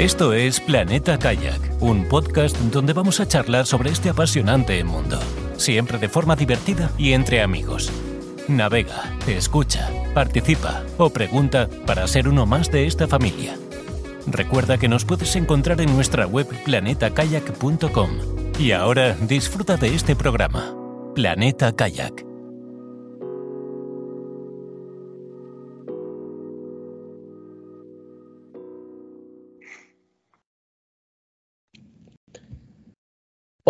Esto es Planeta Kayak, un podcast donde vamos a charlar sobre este apasionante mundo, siempre de forma divertida y entre amigos. Navega, escucha, participa o pregunta para ser uno más de esta familia. Recuerda que nos puedes encontrar en nuestra web planetakayak.com. Y ahora disfruta de este programa, Planeta Kayak.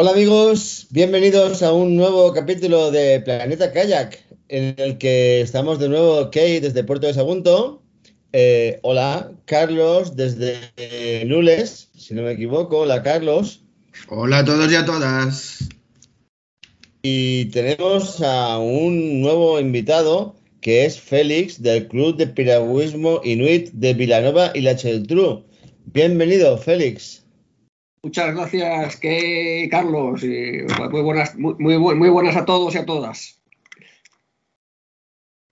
Hola amigos, bienvenidos a un nuevo capítulo de Planeta Kayak, en el que estamos de nuevo Kate desde Puerto de Sagunto. Eh, hola, Carlos desde Lules, si no me equivoco. Hola, Carlos. Hola a todos y a todas. Y tenemos a un nuevo invitado que es Félix del Club de Piragüismo Inuit de Vilanova y la Cheltru. Bienvenido, Félix. Muchas gracias, que Carlos. Y muy, buenas, a todos y a todas.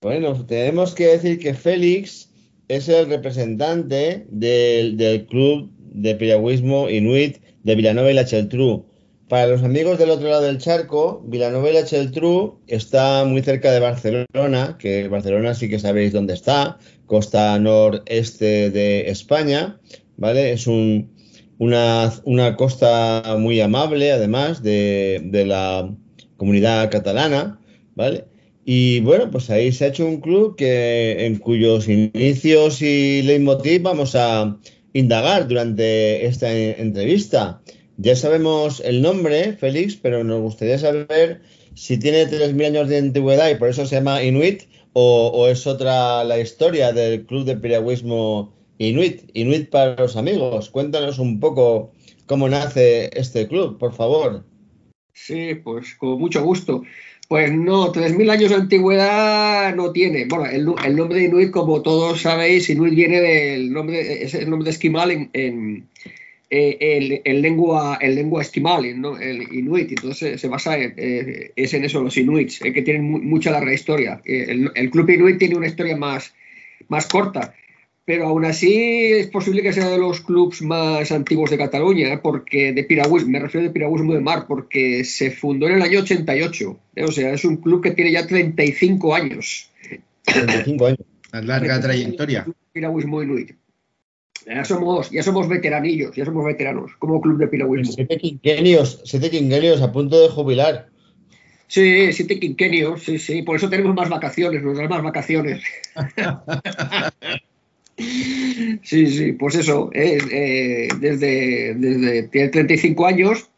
Bueno, tenemos que decir que Félix es el representante del, Club de Piragüismo Inuit de Vilanova y la Cheltru. Para los amigos del otro lado del charco, Vilanova y la Cheltru está muy cerca de Barcelona, que Barcelona sí que sabéis dónde está, costa noreste de España, ¿vale? Es un, una, una, costa muy amable, además, de, de, la comunidad catalana, ¿vale? Y bueno, pues ahí se ha hecho un club que, en cuyos inicios y leitmotiv vamos a indagar durante esta entrevista. Ya sabemos el nombre, Félix, pero nos gustaría saber si tiene 3.000 años de antigüedad y por eso se llama Inuit o, o es otra la historia del club de piragüismo Inuit, Inuit para los amigos. Cuéntanos un poco cómo nace este club, por favor. Sí, pues con mucho gusto. Pues no, 3.000 años de antigüedad no tiene. Bueno, el, nombre de Inuit, como todos sabéis, Inuit viene del nombre, es el nombre esquimal en, en, en, en lengua, en lengua esquimal, el Inuit. Entonces se basa en, eh, es en eso, los Inuits, eh, que tienen mu mucha larga historia. El, el, club Inuit tiene una historia más, más corta pero aún así es posible que sea de los clubs más antiguos de Cataluña, ¿eh? porque de piragüismo, me refiero de piragüismo de mar, porque se fundó en el año 88, ¿eh? o sea, es un club que tiene ya 35 años. 35 años. Larga trayectoria. Piragüismo Inuit. Ya somos, ya somos veteranillos, ya somos veteranos, como club de piragüismo. Siete quinquenios, siete quinquenios a punto de jubilar. Sí, siete quinquenios, sí, sí, por eso tenemos más vacaciones, nos dan más vacaciones. Sí, sí, pues eso, eh, eh, desde, desde, tiene 35 años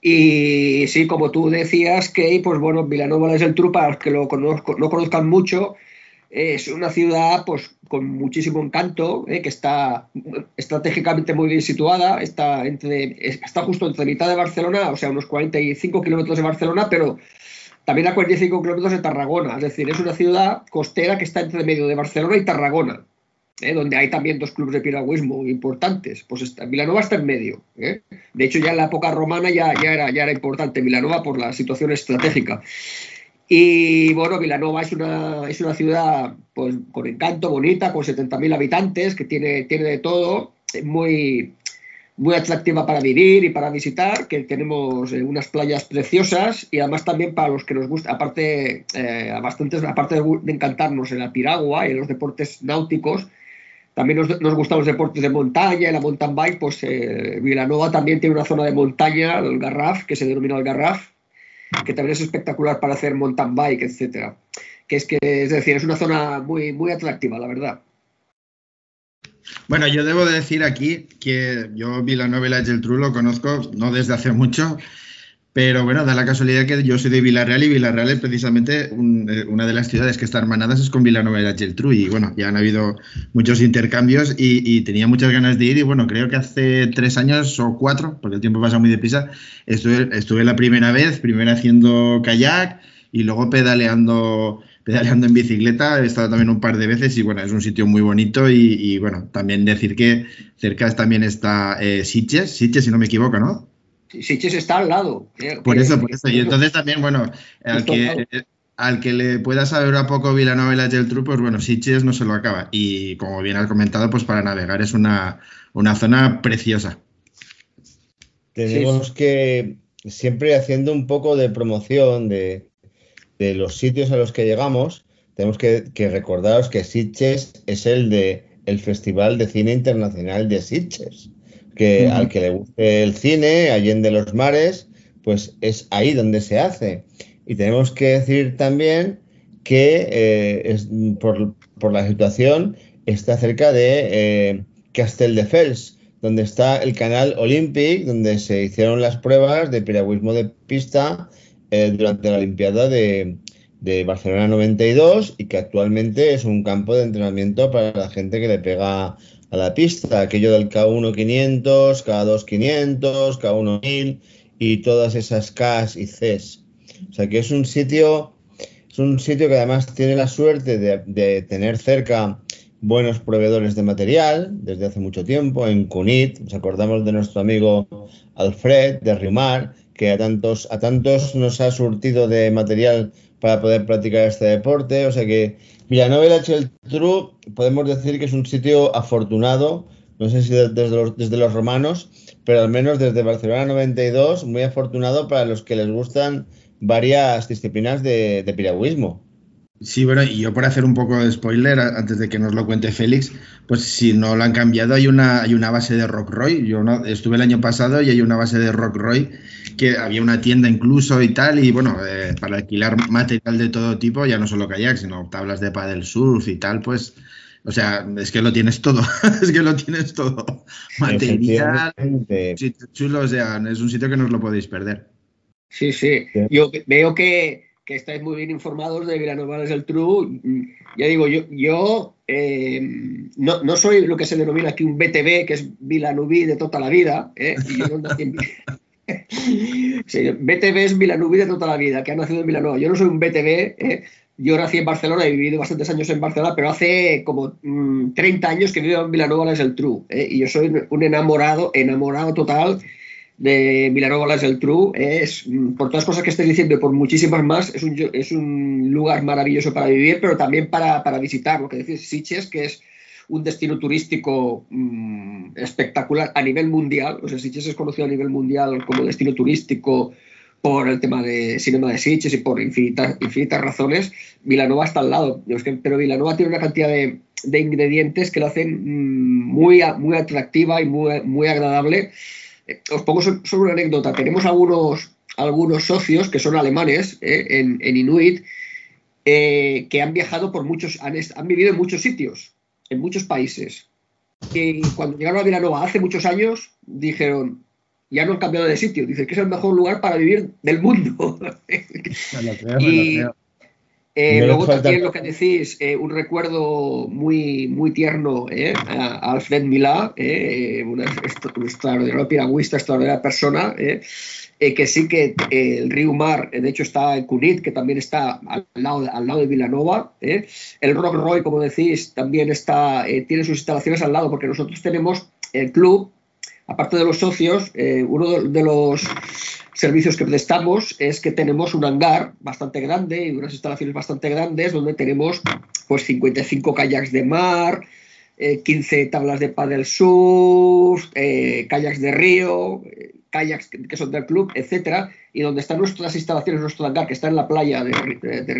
y sí, como tú decías, que pues bueno, Vilanova es el Tru, para los que lo, conozco, lo conozcan mucho, es una ciudad pues con muchísimo encanto, eh, que está estratégicamente muy bien situada, está, entre, está justo entre mitad de Barcelona, o sea, unos 45 kilómetros de Barcelona, pero también a 45 kilómetros de Tarragona. Es decir, es una ciudad costera que está entre medio de Barcelona y Tarragona, ¿eh? donde hay también dos clubes de piragüismo importantes. Pues está, Vilanova está en medio. ¿eh? De hecho, ya en la época romana ya, era, ya era importante Vilanova por la situación estratégica. Y bueno, Vilanova es una, es una ciudad pues, con encanto, bonita, con 70.000 habitantes, que tiene, tiene de todo, muy, muy atractiva para vivir y para visitar, que tenemos eh, unas playas preciosas y además también para los que nos gusta, aparte, eh, bastantes, aparte de, encantarnos en la piragua y en los deportes náuticos, también nos, nos gustan los deportes de montaña y la mountain bike, pues eh, también tiene una zona de montaña, el Garraf, que se denomina el Garraf, que también es espectacular para hacer mountain bike, etcétera. Que es que, es decir, es una zona muy, muy atractiva, la verdad. Bueno, yo debo decir aquí que yo Vilanova y la Geltrú lo conozco no desde hace mucho, pero bueno, da la casualidad que yo soy de Villarreal y Villarreal es precisamente un, una de las ciudades que está hermanadas es con Vilanova y Geltrú y bueno, ya han habido muchos intercambios y, y, tenía muchas ganas de ir y bueno, creo que hace tres años o cuatro, porque el tiempo pasa muy deprisa, estuve, estuve la primera vez, primero haciendo kayak y luego pedaleando pedaleando en bicicleta, he estado también un par de veces y bueno, es un sitio muy bonito y, y bueno, también decir que cerca también está eh, Sitges, Sitges si no me equivoco, ¿no? Sitges está al lado. Por eso, por eso. Y entonces también, bueno, al que, al que le pueda saber a poco Vilanova y la Geltrú, pues bueno, Sitges no se lo acaba. Y como bien has comentado, pues para navegar es una, una zona preciosa. Tenemos que siempre haciendo un poco de promoción de, de los sitios a los que llegamos, tenemos que, que recordaros que Sitges es el de el Festival de Cine Internacional de Sitges, que al que le guste el cine, allende los mares, pues es ahí donde se hace. Y tenemos que decir también que eh, es, por, por, la situación está cerca de eh, Castelldefels, donde está el canal Olympic, donde se hicieron las pruebas de piragüismo de pista eh, durante la Olimpiada de, de, Barcelona 92 y que actualmente es un campo de entrenamiento para la gente que le pega a la pista, aquello del K1 500, K2 500, K1 1000 y todas esas Ks y Cs. O sea que es un sitio, es un sitio que además tiene la suerte de, de tener cerca buenos proveedores de material desde hace mucho tiempo. En Cunit, nos acordamos de nuestro amigo Alfred de Rimar, que a tantos, a tantos nos ha surtido de material para poder practicar este deporte. O sea que Villanueva y la Cheltru podemos decir que es un sitio afortunado, no sé si desde los, desde los romanos, pero al menos desde Barcelona 92, muy afortunado para los que les gustan varias disciplinas de, de piragüismo. Sí, bueno, y yo por hacer un poco de spoiler, antes de que nos lo cuente Félix, pues si no lo han cambiado, hay una, hay una base de Rock Roy. Yo no, estuve el año pasado y hay una base de Rock Roy que había una tienda incluso y tal, y bueno, eh, para alquilar material de todo tipo, ya no solo kayak, sino tablas de paddle surf y tal, pues, o sea, es que lo tienes todo, es que lo tienes todo. Material, sitio chulo, o sea, es un sitio que no os lo podéis perder. Sí, sí, yo veo que que estáis muy bien informados de Vilanova del True. Ya digo, yo, yo eh, no, no, soy lo que se denomina aquí un BTV, que es Vilanubi de toda la vida. ¿eh? Y yo no sí, BTV es Vilanubi de toda la vida, que ha nacido en Vilanova. Yo no soy un BTV. ¿eh? Yo nací en Barcelona, he vivido bastantes años en Barcelona, pero hace como mmm, 30 años que vivo en Vilanova del True. ¿eh? Y yo soy un enamorado, enamorado total de Vilanova del True es, mm, por todas las cosas que estoy diciendo y por muchísimas más, es un, es un lugar maravilloso para vivir, pero también para, para visitar, lo que decís Sitges, que es un destino turístico mmm, espectacular a nivel mundial. O sea, es conocido a nivel mundial como destino turístico por el tema de cinema de Sitges y por infinitas, infinitas razones. Vilanova está al lado, pero Vilanova tiene una cantidad de, de ingredientes que lo hacen mmm, muy, muy atractiva y muy, muy agradable os pongo solo una anécdota. Tenemos algunos, algunos socios que son alemanes eh, en, en, Inuit eh, que han viajado por muchos, han, han, vivido en muchos sitios, en muchos países. Y cuando llegaron a Vilanova hace muchos años, dijeron, ya no han cambiado de sitio, dicen que es el mejor lugar para vivir del mundo. creo, y, eh, luego también lo que decís, eh, un recuerdo muy, muy tierno eh, a Alfred Milá, eh, una, una extraordinaria piragüista, extraordinaria persona, eh, que sí que el río Mar, de hecho está en Cunit, que también está al lado, al lado de Vilanova. El Rock Roy, como decís, también está, tiene sus instalaciones al lado, porque nosotros tenemos el club, aparte de los socios, uno de los servicios que prestamos es que tenemos un hangar bastante grande y unas instalaciones bastante grandes donde tenemos pues 55 kayaks de mar, eh, 15 tablas de paddle surf, eh, kayaks de río, eh, kayaks que, son del club, etcétera, y donde están nuestras instalaciones, nuestro hangar que está en la playa de, de,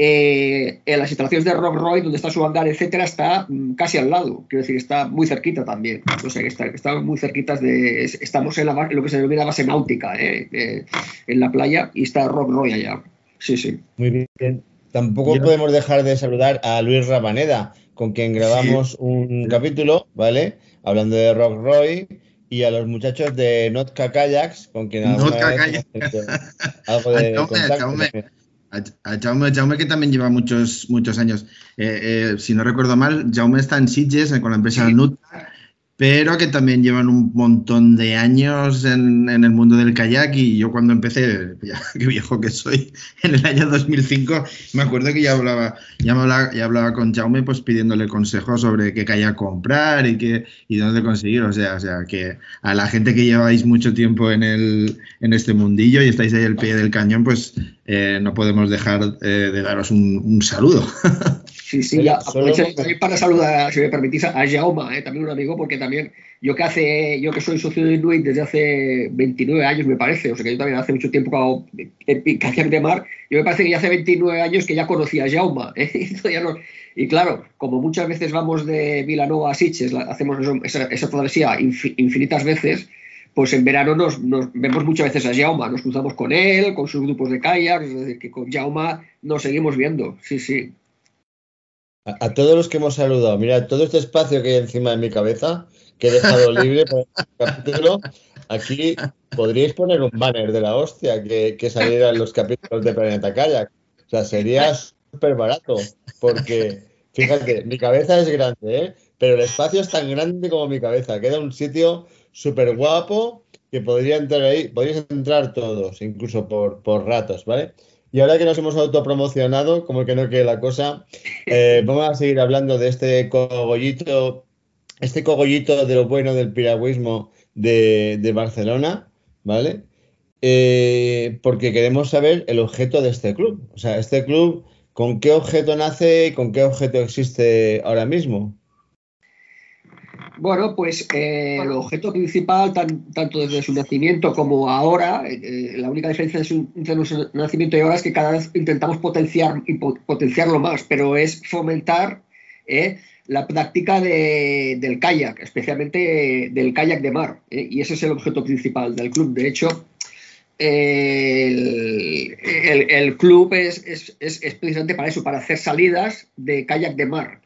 eh, en las instalaciones de Rock Roy, donde está su hangar, etcétera, está mm, casi al lado. Quiero decir, está muy cerquita también. O sea, que está, estamos muy cerquitas de. Estamos en, la, en, lo que se denomina base náutica, eh, eh, en la playa, y está Rock Roy allá. Sí, sí. Muy bien. Tampoco Yo... podemos dejar de saludar a Luis Rabaneda, con quien grabamos sí. un capítulo, ¿vale? Hablando de Rock Roy y a los muchachos de Notka Kayaks, con quien Notka Kayaks. algo de contacto. A, a Jaume, Jaume, que también lleva muchos, muchos años. Eh, eh, si no recuerdo mal, Jaume está en Sitges con la empresa sí. Pero que también llevan un montón de años en, el mundo del kayak y yo cuando empecé, ya qué viejo que soy, en el año 2005, me acuerdo que ya hablaba, ya, hablaba, ya hablaba con Jaume pues pidiéndole consejos sobre qué kayak comprar y, qué, y dónde conseguir, o sea, o sea, que a la gente que lleváis mucho tiempo en, el, en este mundillo y estáis ahí al pie del cañón, pues eh, no podemos dejar eh, de daros un, un saludo. Sí, sí, ya, aprovecho también para saludar, si me permitís, a Jaume, eh, también un amigo, porque también yo que hace, yo que soy socio de Inuit desde hace 29 años, me parece, o sea que yo también hace mucho tiempo en Kayak de Mar, yo me parece que ya hace 29 años que ya conocía a Jaume, ¿eh? y claro, como muchas veces vamos de Vilanova a Sitges, hacemos esa, travesía infinitas veces, pues en verano nos, vemos muchas veces a Jaume, nos cruzamos con él, con sus grupos de kayak, es decir, que con Jaume nos seguimos viendo, sí, sí. A, todos los que hemos saludado, mira, todo este espacio que hay encima de mi cabeza, que he dejado libre para este capítulo, aquí podríais poner un banner de la hostia que, que salieran los capítulos de Planeta Kayak. O sea, sería súper barato, porque fíjate, mi cabeza es grande, ¿eh? pero el espacio es tan grande como mi cabeza. Queda un sitio súper guapo que podría entrar ahí, podríais entrar todos, incluso por, por ratos, ¿vale? Y ahora que nos hemos autopromocionado, como que no quede la cosa, eh, vamos a seguir hablando de este cogollito, este cogollito de lo bueno del piragüismo de, Barcelona, ¿vale? Eh, porque queremos saber el objeto de este club. O sea, este club, ¿con qué objeto nace y con qué objeto existe ahora mismo? Bueno, pues eh, el objeto principal, tanto desde su nacimiento como ahora, eh, la única diferencia entre su nacimiento y ahora es que cada vez intentamos potenciar potenciarlo más, pero es fomentar eh, la práctica del kayak, especialmente del kayak de mar, y ese es el objeto principal del club. De hecho, el, club es, es, precisamente para eso, para hacer salidas de kayak de mar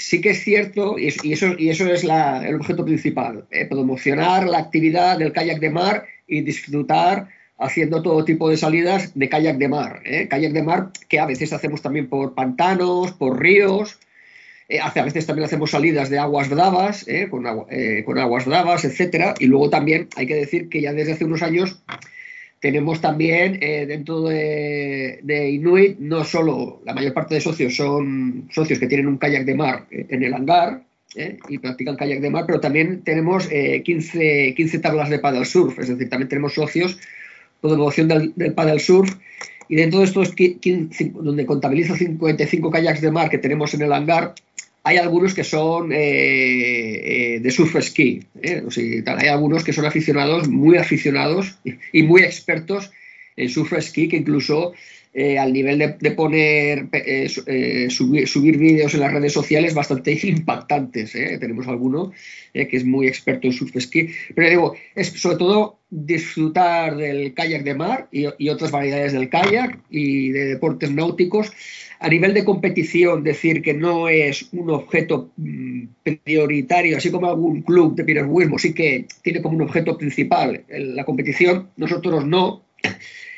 sí que es cierto, y, eso, y eso es el objeto principal, eh, promocionar la actividad del kayak de mar y disfrutar haciendo todo tipo de salidas de kayak de mar. Eh, kayak de mar que a veces hacemos también por pantanos, por ríos, eh, a veces también hacemos salidas de aguas bravas, con, con aguas bravas, etc. Y luego también hay que decir que ya desde hace unos años tenemos también eh, dentro de, Inuit, no solo la mayor parte de socios son socios que tienen un kayak de mar eh, en el hangar eh, y practican kayak de mar, pero también tenemos 15, 15, tablas de paddle surf, es decir, también tenemos socios de devoción del, del paddle surf y dentro de estos 15, donde contabiliza 55 kayaks de mar que tenemos en el hangar, hay algunos que son eh, eh, de surf ski, ¿eh? hay algunos que son aficionados, muy aficionados y muy expertos en surf ski, que incluso al nivel de, poner, subir, subir, vídeos en las redes sociales bastante impactantes. Tenemos alguno que es muy experto en surf ski, pero digo, es sobre todo disfrutar del kayak de mar y otras variedades del kayak y de deportes náuticos a nivel de competición, decir que no es un objeto mm, prioritario, así como algún club de piragüismo sí que tiene como un objeto principal la competición, nosotros no.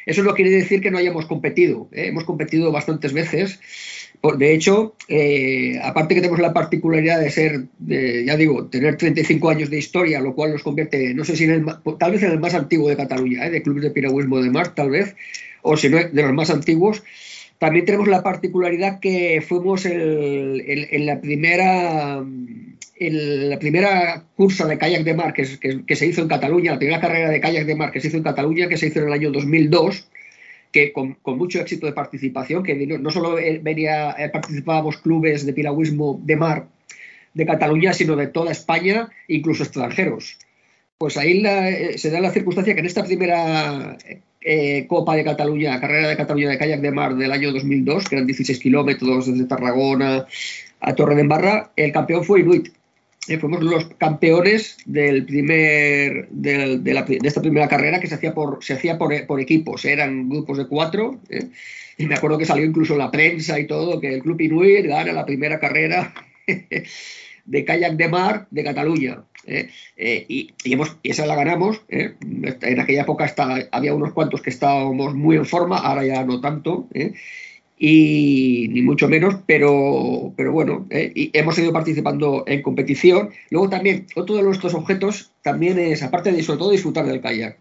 Eso no quiere decir que no hayamos competido. ¿eh? Hemos competido bastantes veces. De hecho, eh, aparte que tenemos la particularidad de ser, ya digo, tener 35 años de historia, lo cual nos convierte, no sé si en el, tal vez en el más antiguo de Cataluña, ¿eh? de clubes de piragüismo de mar, tal vez, o si no, de los más antiguos, también tenemos la particularidad que fuimos en la primera la primera cursa de kayak de mar que, se hizo en Cataluña, la primera carrera de kayak de mar que se hizo en Cataluña, que se hizo en el año 2002, que con, mucho éxito de participación, que no, solo venía, eh, participábamos clubes de piragüismo de mar de Cataluña, sino de toda España, incluso extranjeros. Pues ahí eh, se da la circunstancia que en esta primera eh, Copa de Cataluña, carrera de Cataluña de kayak de mar del año 2002, que eran 16 kilómetros desde Tarragona a Torre de Embarra, el campeón fue Inuit. Eh, fuimos los campeones del primer, de, esta primera carrera que se hacía por, se hacía por, equipos, eran grupos de cuatro. Eh, y me acuerdo que salió incluso en la prensa y todo, que el Club Inuit gana la primera carrera de kayak de mar de Cataluña. ¿Eh? Eh, y, esa la ganamos. ¿eh? En aquella época había unos cuantos que estábamos muy en forma, ahora ya no tanto. Y, y ni mucho menos, pero, pero bueno, y hemos ido participando en competición. Luego también, otro de nuestros objetos también es, aparte de sobre todo disfrutar del kayak,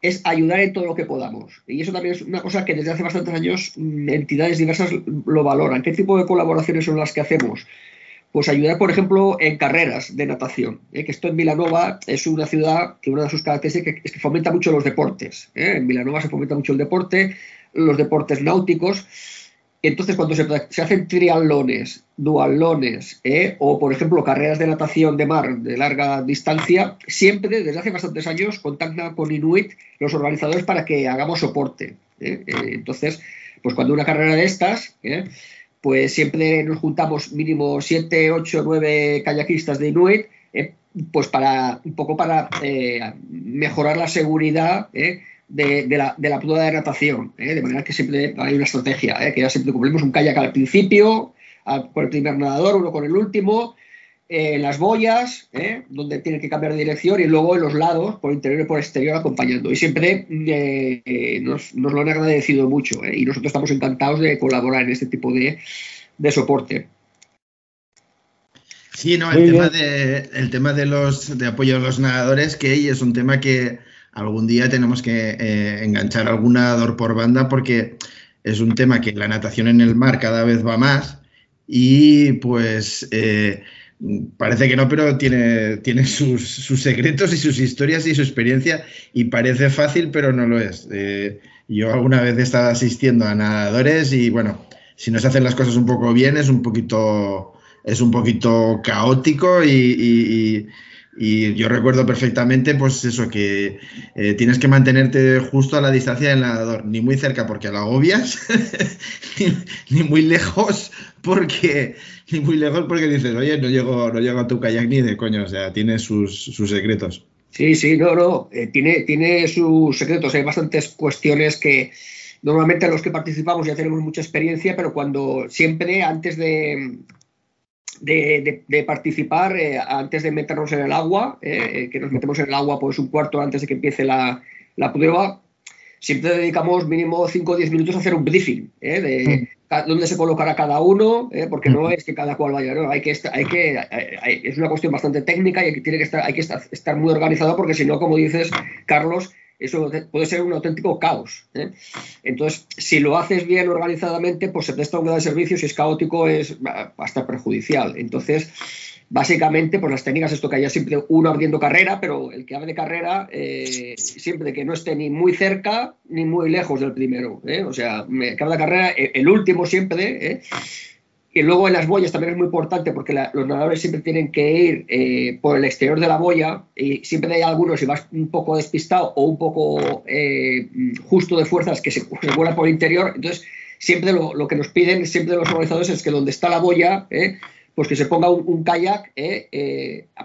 es ayudar en todo lo que podamos. Y eso también es una cosa que desde hace bastantes años mm, entidades diversas lo valoran. ¿Qué tipo de colaboraciones son las que hacemos? Pues ayudar, por ejemplo, en carreras de natación. ¿eh? Que esto en Milanova es una ciudad que una de sus características es que fomenta mucho los deportes. ¿eh? En Milanova se fomenta mucho el deporte, los deportes náuticos. Entonces, cuando se, hacen triatlones, dualones ¿eh? o, por ejemplo, carreras de natación de mar de larga distancia, siempre, desde hace bastantes años, contactan con Inuit los organizadores para que hagamos soporte. entonces, pues cuando una carrera de estas, pues siempre nos juntamos mínimo 7, 8, 9 kayakistas de Inuit, pues para un poco para mejorar la seguridad de, la, de la prueba de natación, ¿eh? de manera que siempre hay una estrategia, ¿eh? que ya siempre cumplimos un kayak al principio, con el primer nadador, uno con el último, eh, las boyas, donde tiene que cambiar de dirección, y luego en los lados, por interior y por exterior, acompañando. Y siempre nos, lo han agradecido mucho, y nosotros estamos encantados de colaborar en este tipo de, de soporte. Sí, no, el tema, de, el tema de los de apoyo a los nadadores, que es un tema que algún día tenemos que eh, enganchar algún nadador por banda porque es un tema que la natación en el mar cada vez va más y pues eh, parece que no, pero tiene, tiene sus, secretos y sus historias y su experiencia y parece fácil, pero no lo es. Eh, yo alguna vez he estado asistiendo a nadadores y bueno, si no se hacen las cosas un poco bien es un poquito, es un poquito caótico y y yo recuerdo perfectamente, pues eso, que eh, tienes que mantenerte justo a la distancia del nadador, ni muy cerca porque lo agobias, ni, muy lejos porque ni muy lejos porque dices, oye, no llego, no llego a tu kayak ni de coño, o sea, tiene sus, secretos. Sí, sí, no, no, eh, tiene, tiene sus secretos, hay bastantes cuestiones que normalmente los que participamos ya tenemos mucha experiencia, pero cuando siempre antes de, de, participar eh, antes de meternos en el agua, eh, eh, que nos metemos en el agua pues un cuarto antes de que empiece la, prueba, siempre dedicamos mínimo 5 o 10 minutos a hacer un briefing de mm. Dónde se colocará cada uno, porque no es que cada cual vaya, ¿no? hay que, hay que es una cuestión bastante técnica y hay que, tiene que estar, hay que estar, estar muy organizado porque si no, como dices, Carlos, eso puede ser un auténtico caos. ¿eh? Entonces, si lo haces bien organizadamente, pues se presta un gran servicio, si es caótico es hasta perjudicial. Entonces, básicamente, pues las técnicas, esto que haya siempre uno abriendo carrera, pero el que abre carrera, eh, siempre que no esté ni muy cerca ni muy lejos del primero. ¿eh? O sea, que abra carrera, el último siempre, y luego en las boyas también es muy importante porque los nadadores siempre tienen que ir eh, por el exterior de la boya y siempre hay algunos, si vas un poco despistado o un poco eh, justo de fuerzas, que se, se vuela por el interior. Entonces, siempre lo, que nos piden, siempre los organizadores, es que donde está la boya, eh, pues que se ponga un, kayak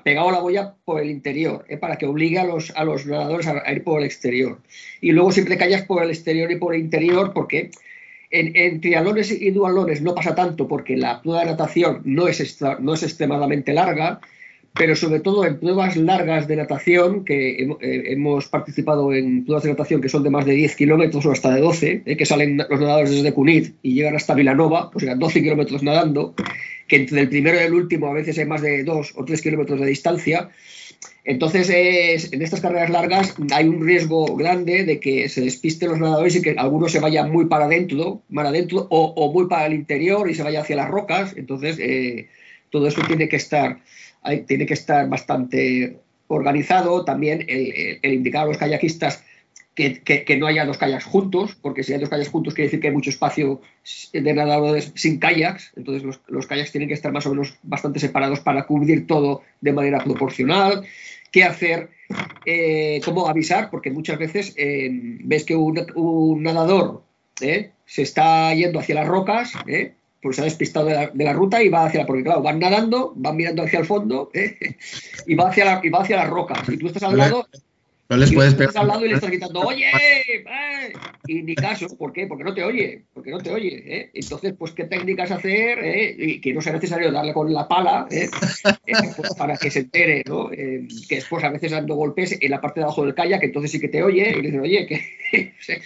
pegado a la boya por el interior, para que obligue a los, nadadores a, ir por el exterior. Y luego siempre kayaks por el exterior y por el interior, porque en, trialones y dualones no pasa tanto porque la prueba de natación no es, no es extremadamente larga, pero sobre todo en pruebas largas de natación, que eh, hemos participado en pruebas de natación que son de más de 10 kilómetros o hasta de 12, eh, que salen los nadadores desde Cunit y llegan hasta Vilanova, pues eran 12 kilómetros nadando, que entre el primero y el último a veces hay más de 2 o 3 kilómetros de distancia, entonces, en estas carreras largas hay un riesgo grande de que se despisten los nadadores y que algunos se vayan muy para adentro, adentro o, muy para el interior y se vaya hacia las rocas. Entonces, eh, todo eso tiene que estar, tiene que estar bastante organizado. También el, indicar a los kayakistas que, no haya dos kayaks juntos, porque si hay dos kayaks juntos quiere decir que hay mucho espacio de nadadores sin kayaks, entonces los, los kayaks tienen que estar más o menos bastante separados para cubrir todo de manera proporcional. Qué hacer, eh, cómo avisar, porque muchas veces eh, ves que un, nadador eh, se está yendo hacia las rocas, pues se ha despistado de la, ruta y va hacia la, porque claro, van nadando, van mirando hacia el fondo y, va hacia y va hacia las rocas. Y tú estás al lado no les puedes pegar. al lado y le estás gritando, oye, eh", y ni caso, ¿por qué? Porque no te oye, porque no te oye. ¿eh? Entonces, pues, ¿qué técnicas hacer? ¿eh? Y que no sea necesario darle con la pala ¿eh? Pues, para que se entere, ¿no? que después a veces dando golpes en la parte de abajo del kayak, que entonces sí que te oye, y le dicen, oye, que.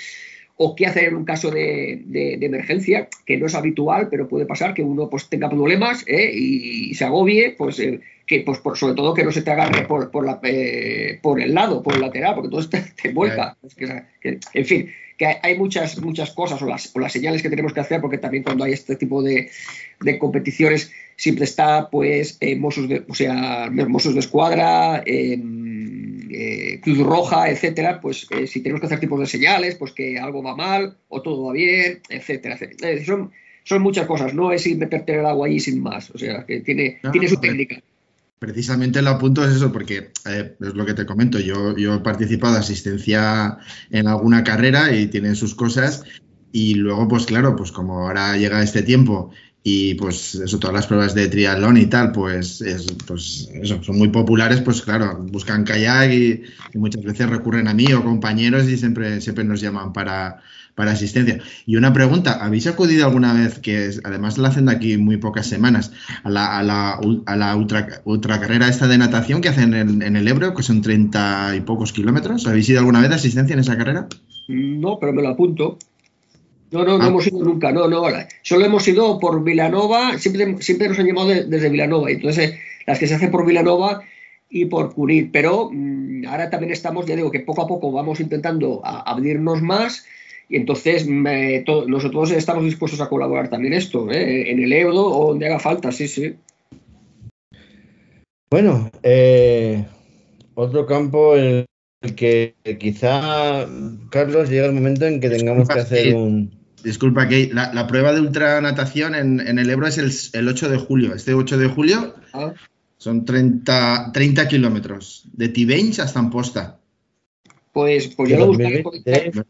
o qué hacer en un caso de, emergencia, que no es habitual, pero puede pasar que uno pues, tenga problemas ¿eh? y, se agobie, pues, eh, que, pues sobre todo que no se te agarre por, por, la, eh, por el lado, por el lateral, porque todo te, te vuelca. en fin, que hay muchas, muchas cosas o las, o las señales que tenemos que hacer, porque también cuando hay este tipo de, competiciones siempre está pues Mossos de, o sea, Mossos de Escuadra, eh, Cruz Roja, etcétera, pues eh, si tenemos que hacer tipos de señales, pues que algo va mal o todo va bien, etcétera, etcétera. son, son muchas cosas, no es ir meterte en el agua ahí sin más, o sea, que tiene, tiene su técnica. Precisamente lo apunto es eso, porque eh, es lo que te comento. Yo, yo he participado de asistencia en alguna carrera y tiene sus cosas. Y luego, pues claro, pues como ahora llega este tiempo y pues eso, todas las pruebas de triatlón y tal, pues, pues eso, son muy populares, pues claro, buscan kayak y, muchas veces recurren a mí o compañeros y siempre, siempre nos llaman para, para asistencia. Y una pregunta, ¿habéis acudido alguna vez, que además la hacen de aquí muy pocas semanas, a la, a la, a la ultra, carrera esta de natación que hacen en, en, el Ebro, que son treinta y pocos kilómetros? ¿Habéis ido alguna vez de asistencia en esa carrera? No, pero me lo apunto. No, no, no ah. hemos ido nunca, no, no. Solo hemos ido por Vilanova, siempre, siempre nos han llamado desde Vilanova, entonces las que se hacen por Vilanova y por Curir, pero mm, ahora también estamos, ya digo que poco a poco vamos intentando abrirnos más y entonces nosotros estamos dispuestos a colaborar también esto, ¿eh? en el Eudo o donde haga falta, sí, sí. Bueno, eh, otro campo en el que quizá, Carlos, llega el momento en que tengamos que hacer un... Disculpa, que la, prueba de ultranatación en, en el Ebro es el, 8 de julio. Este 8 de julio ah. son 30, 30 kilómetros, de Tibeins hasta Amposta. Pues, pues yo lo buscaré por internet.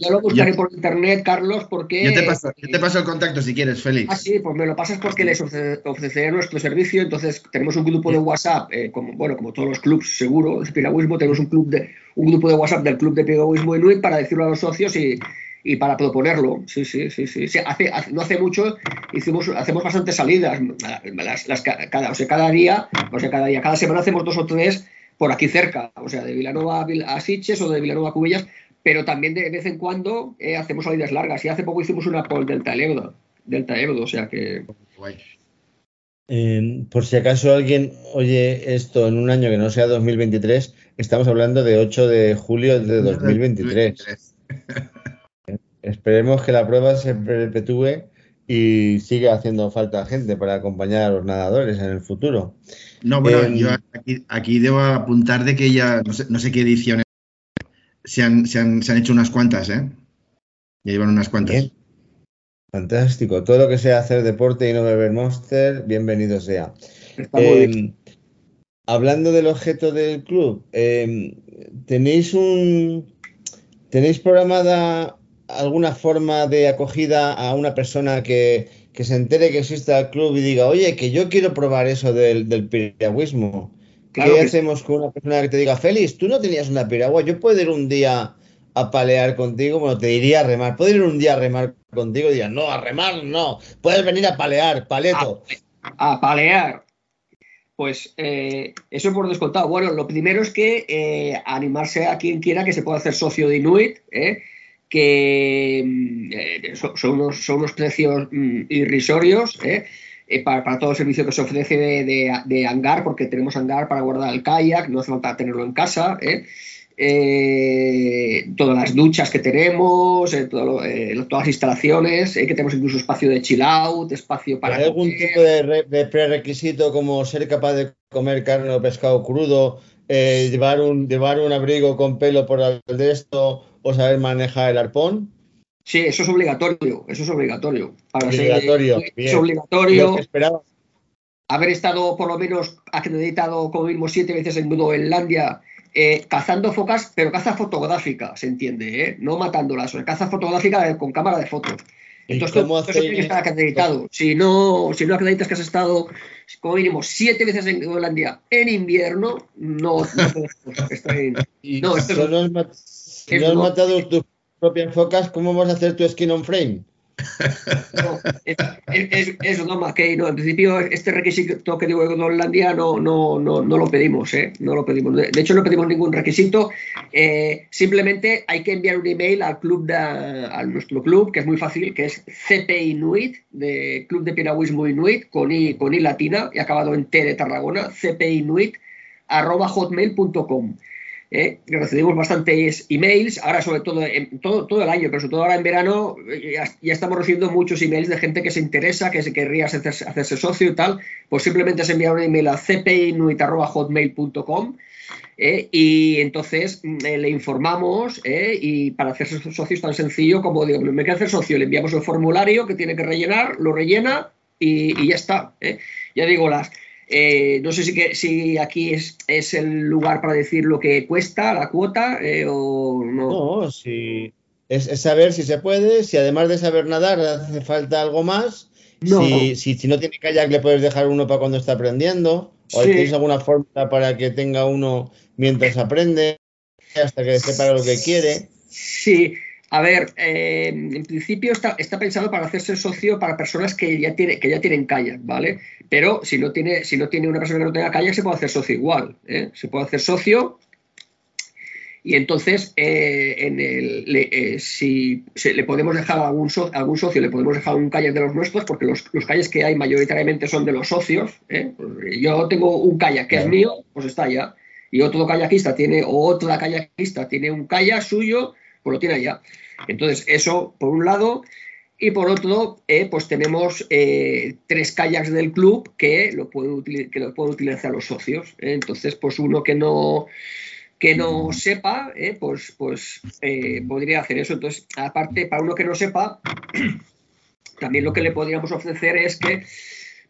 Yo lo buscaré por internet, Carlos, porque. Yo te, paso, te, paso, el contacto si quieres, Félix. Ah, sí, pues me lo pasas porque les ofreceré nuestro servicio. Entonces, tenemos un grupo de WhatsApp, eh, como, bueno, como todos los clubs, seguro, de piragüismo, tenemos un club de un grupo de WhatsApp del club de piragüismo Inuit para decirlo a los socios y, y para proponerlo. Sí, sí, sí, sí. Hace, no hace mucho hicimos, hacemos bastantes salidas. Las, cada, o sea, cada día, o sea, cada día, cada semana hacemos dos o tres por aquí cerca, o sea, de Vilanova a Siches o de Vilanova a Cubillas, pero también de vez en cuando eh, hacemos salidas largas. Y hace poco hicimos una por Delta Ebro, Delta Ebro, o sea que... Eh, por si acaso alguien oye esto en un año que no sea 2023, estamos hablando de 8 de julio de 2023. Esperemos que la prueba se perpetúe y sigue haciendo falta gente para acompañar a los nadadores en el futuro. No, bueno, em, yo aquí, debo apuntar de que ya, no sé, qué ediciones, se han, se, han, hecho unas cuantas, ¿eh? Ya llevan unas cuantas. Fantástico. Todo lo que sea hacer deporte y no beber Monster, bienvenido sea. Em, hablando del objeto del club, em, ¿tenéis un tenéis programada alguna forma de acogida a una persona que, se entere que existe el club y diga, oye, que yo quiero probar eso del, del piragüismo? ¿Qué hacemos con una persona que te diga, Félix, tú no tenías una piragua, yo puedo ir un día a palear contigo, bueno, te diría a remar, puedo ir un día a remar contigo y diría, no, a remar no, puedes venir a palear, paleto. A, palear. Pues eh, eso por descontado. Bueno, lo primero es que eh, animarse a quien quiera que se pueda hacer socio de Inuit, ¿eh? Que mm, eh, son, unos, son, unos, precios mm, irrisorios ¿eh? Eh, para, todo el servicio que se ofrece de, hangar, porque tenemos hangar para guardar el kayak, no hace falta tenerlo en casa. todas las duchas que tenemos, todas las instalaciones, que tenemos incluso espacio de chill out, espacio para. ¿Hay algún tipo de, de, prerequisito como ser capaz de comer carne o pescado crudo, llevar, un, llevar un abrigo con pelo por el de esto? O saber manejar el arpón? Sí, eso es obligatorio, eso es obligatorio. obligatorio, es obligatorio. Haber estado por lo menos acreditado como mínimo siete veces en Groenlandia eh, cazando focas, pero caza fotográfica, se entiende, ¿eh? no matándolas, caza fotográfica con cámara de fotos. Entonces, eso tiene que estar acreditado. Si no, si no acreditas que has estado como mínimo siete veces en Groenlandia en invierno, no, no, no, esto si no has matado tus propias focas, ¿cómo vas a hacer tu skin on frame? No, es, es, no, McKay, no, en principio este requisito que digo de Hollandia no, no, no, no lo pedimos, ¿eh? no lo pedimos. De hecho, no pedimos ningún requisito. Eh, simplemente hay que enviar un email al club de, a nuestro club, que es muy fácil, que es CPI Inuit, de Club de Piragüismo Inuit, con I, con I latina, y acabado en T de Tarragona, CPI Inuit, arroba hotmail.com. ¿eh? recibimos bastantes emails, ahora sobre todo, en, todo, todo el año, pero sobre todo ahora en verano, eh, ya, estamos recibiendo muchos emails de gente que se interesa, que se querría hacerse, hacerse socio y tal, pues simplemente se envía un email a cpinuit.hotmail.com ¿eh? y entonces mm, le informamos y para hacerse socio es tan sencillo como digo, me quiero hacer socio, le enviamos el formulario que tiene que rellenar, lo rellena y ya está. Ya digo, las, eh, no sé si, que, si aquí es, es, el lugar para decir lo que cuesta la cuota eh, o no. No, si es, saber si se puede, si además de saber nadar hace falta algo más. Si, si, no tiene kayak le puedes dejar uno para cuando está aprendiendo. O tienes alguna fórmula para que tenga uno mientras aprende, hasta que sepa lo que quiere. Sí, a ver, eh, en principio está, pensado para hacerse socio para personas que ya, tiene, que ya tienen kayak, ¿vale? Pero si no, tiene, si no tiene una persona que no tenga kayak, se puede hacer socio igual. ¿eh? Se puede hacer socio y entonces eh, en el, si le podemos dejar a algún, algún socio, le podemos dejar un kayak de los nuestros, porque los, los kayaks que hay mayoritariamente son de los socios. Pues, yo tengo un kayak que es mío, pues está ya. Y otro kayakista tiene, o otra kayakista tiene un kayak suyo pues lo tiene allá. Entonces, eso por un lado. Y por otro, eh, pues tenemos eh, tres kayaks del club que lo pueden, que lo utilizar los socios. ¿eh? Entonces, pues uno que no, que no sepa, pues, pues podría hacer eso. Entonces, aparte, para uno que no sepa, también lo que le podríamos ofrecer es que,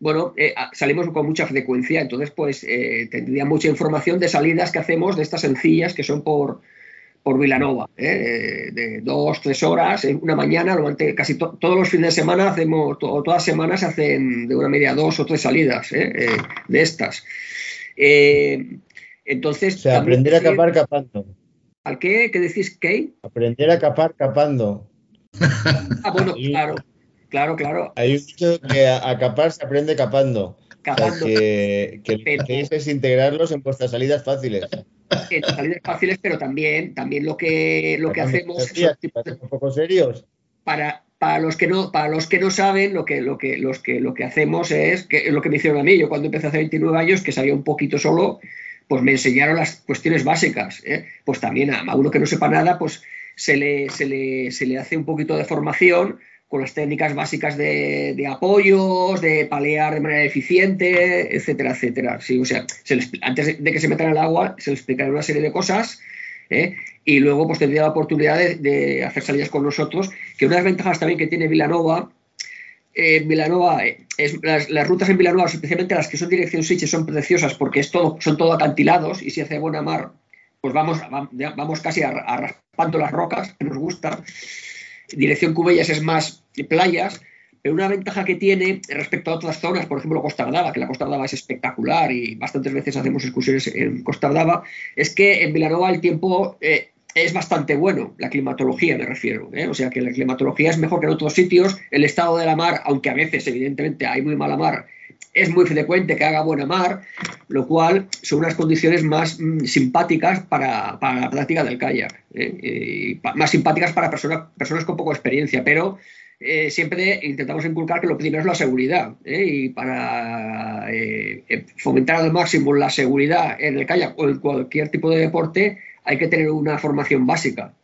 bueno, salimos con mucha frecuencia, entonces, pues tendría mucha información de salidas que hacemos de estas sencillas que son por por Vilanova, ¿eh? de dos, tres horas, en una mañana, casi todos los fines de semana hacemos, todas las semanas se hacen de una media dos o tres salidas ¿eh? Eh, de estas. entonces... O sea, aprender a capar capando. ¿Al qué? ¿Qué decís, Kay? Aprender a capar capando. Ah, bueno, claro, claro, claro. Hay un dicho que a, capar se aprende capando. Capando. que, que lo que hacéis es integrarlos en vuestras salidas fáciles salidas fáciles, pero también, también lo que, lo que hacemos. un poco serios. Para, para los que no para los que no saben lo que lo que los que lo que hacemos es que lo que me hicieron a mí yo cuando empecé hace 29 años que sabía un poquito solo pues me enseñaron las cuestiones básicas ¿eh? pues también a, uno que no sepa nada pues se le, se le, se le hace un poquito de formación con las técnicas básicas de, de, apoyos, de palear de manera eficiente, etcétera, etcétera. Sí, o sea, antes de que se metan al agua, se les explicará una serie de cosas ¿eh? y luego pues tendría la oportunidad de, hacer salidas con nosotros, que una de las ventajas también que tiene Vilanova, eh, eh, es, las, rutas en Vilanova, especialmente las que son dirección Siche, son preciosas porque es todo, son todo acantilados y si hace buena mar, pues vamos, vamos casi a, raspando las rocas, que nos gusta dirección Cubellas es más playas, pero una ventaja que tiene respecto a otras zonas, por ejemplo Costa Ardava, que la Costa es espectacular y bastantes veces hacemos excursiones en Costa Ardava, es que en Vilanova el tiempo eh, es bastante bueno, la climatología me refiero, ¿eh? o sea que la climatología es mejor que en otros sitios, el estado de la mar, aunque a veces evidentemente hay muy mala mar, es muy frecuente que haga buena mar, lo cual son unas condiciones más mm, simpáticas para, la práctica del kayak, ¿eh? más simpáticas para personas, personas con poca experiencia, pero eh, siempre intentamos inculcar que lo primero es la seguridad ¿eh? y para fomentar al máximo la seguridad en el kayak o en cualquier tipo de deporte hay que tener una formación básica.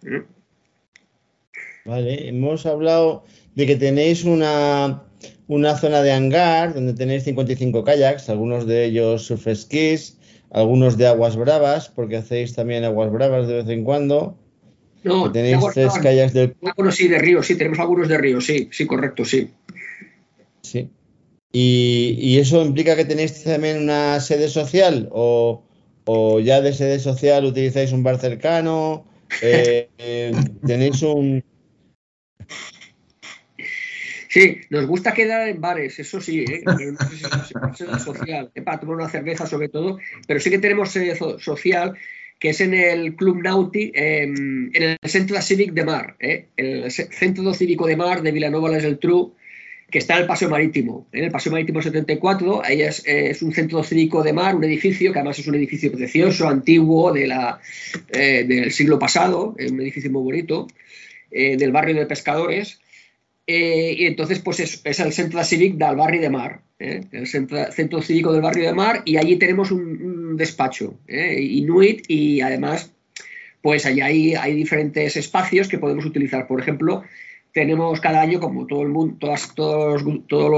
Vale, hemos hablado de que tenéis una una zona de hangar donde tenéis 55 kayaks, algunos de ellos surf skis, algunos de aguas bravas, porque hacéis también aguas bravas de vez en cuando. No, tenéis tres kayaks del Bueno, sí, de río, sí, tenemos algunos de río, sí, sí, correcto, sí. Sí. ¿Y, eso implica que tenéis también una sede social o, ya de sede social utilizáis un bar cercano? Eh, eh, ¿Tenéis un, Sí, nos gusta quedar en bares, eso sí, ¿eh? si social, ¿eh? para tomar una cerveza sobre todo, pero sí que tenemos sede social que es en el Club Nauti, en el Centro Cívic de Mar, ¿eh? el Centro Cívico de Mar de Vilanova del Geltrú, que está en el Paseo Marítimo, en el Paseo Marítimo 74. Ahí es, es, un centro cívico de mar, un edificio que además es un edificio precioso, antiguo, de la, eh, del siglo pasado, es un edificio muy bonito, eh, del barrio de pescadores. Eh, y entonces, pues es, es, el centro cívico del barrio de mar, el centro, cívico del barrio de mar, y allí tenemos un, despacho, Inuit, y además, pues allí hay, diferentes espacios que podemos utilizar. Por ejemplo, tenemos cada año, como todo el mundo, todas, todos, todos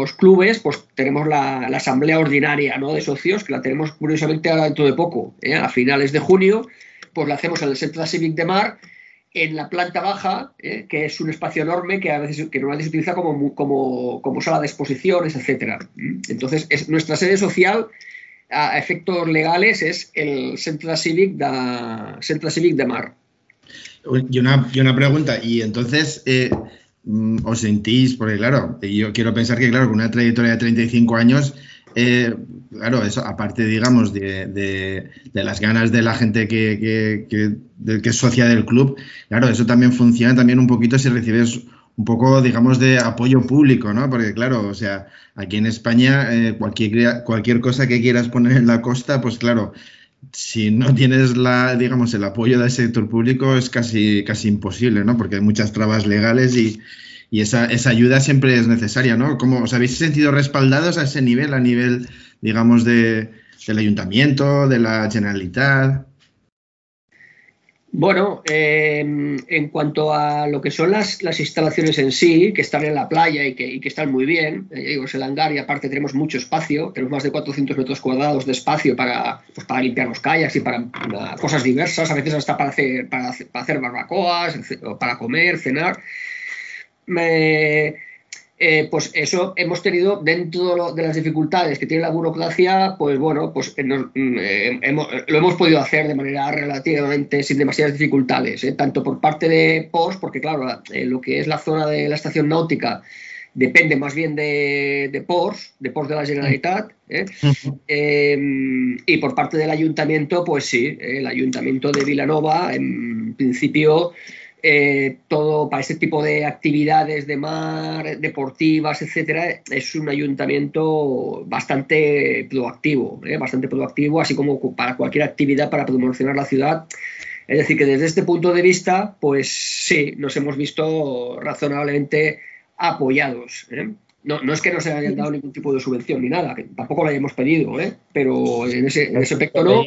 los clubes, pues tenemos la, asamblea ordinaria de socios, que la tenemos curiosamente ahora dentro de poco, ¿eh? a finales de junio, pues la hacemos en el Centro Civic de Mar, en la planta baja, ¿eh? que es un espacio enorme que a veces que normalmente se utiliza como, como, sala de exposiciones, etcétera. Entonces, es, nuestra sede social a efectos legales es el Centro Civic de, de Mar. Y una, y una pregunta, y entonces, eh, mm, ¿os sentís? Porque claro, yo quiero pensar que, claro, con una trayectoria de 35 años, eh, claro, eso, aparte, digamos, de, las ganas de la gente que, es socia del club, claro, eso también funciona también un poquito si recibes un poco, digamos, de apoyo público, ¿no? Porque, claro, o sea, aquí en España, eh, cualquier, cualquier cosa que quieras poner en la costa, pues claro, si no tienes la, digamos, el apoyo del sector público es casi, casi imposible, ¿no? Porque hay muchas trabas legales y, y esa, esa, ayuda siempre es necesaria, ¿no? ¿Cómo os habéis sentido respaldados a ese nivel, a nivel, digamos, de, del ayuntamiento, de la Generalitat? Bueno, eh, en cuanto a lo que son las, las, instalaciones en sí, que están en la playa y que, y que están muy bien, eh, digo, el hangar y aparte tenemos mucho espacio, tenemos más de 400 metros cuadrados de espacio para, pues, para limpiar los kayaks y para, cosas diversas, a veces hasta para hacer, para, para hacer barbacoas, para comer, cenar. Eh, pues eso hemos tenido dentro de las dificultades que tiene la burocracia, pues bueno, pues nos, eh, hemos, lo hemos podido hacer de manera relativamente sin demasiadas dificultades, ¿eh? tanto por parte de POS, porque claro, lo que es la zona de la estación náutica depende más bien de, de de POS de la Generalitat, y por parte del ayuntamiento, pues sí, el ayuntamiento de Vilanova, en principio eh, todo para este tipo de actividades de mar, deportivas, etcétera, es un ayuntamiento bastante proactivo, ¿eh? bastante proactivo, así como para cualquier actividad para promocionar la ciudad. Es decir, que desde este punto de vista, pues sí, nos hemos visto razonablemente apoyados. ¿eh? No, no, es que no se hayan dado ningún tipo de subvención ni nada, que tampoco lo hayamos pedido, ¿eh? pero en ese, en ese aspecto no.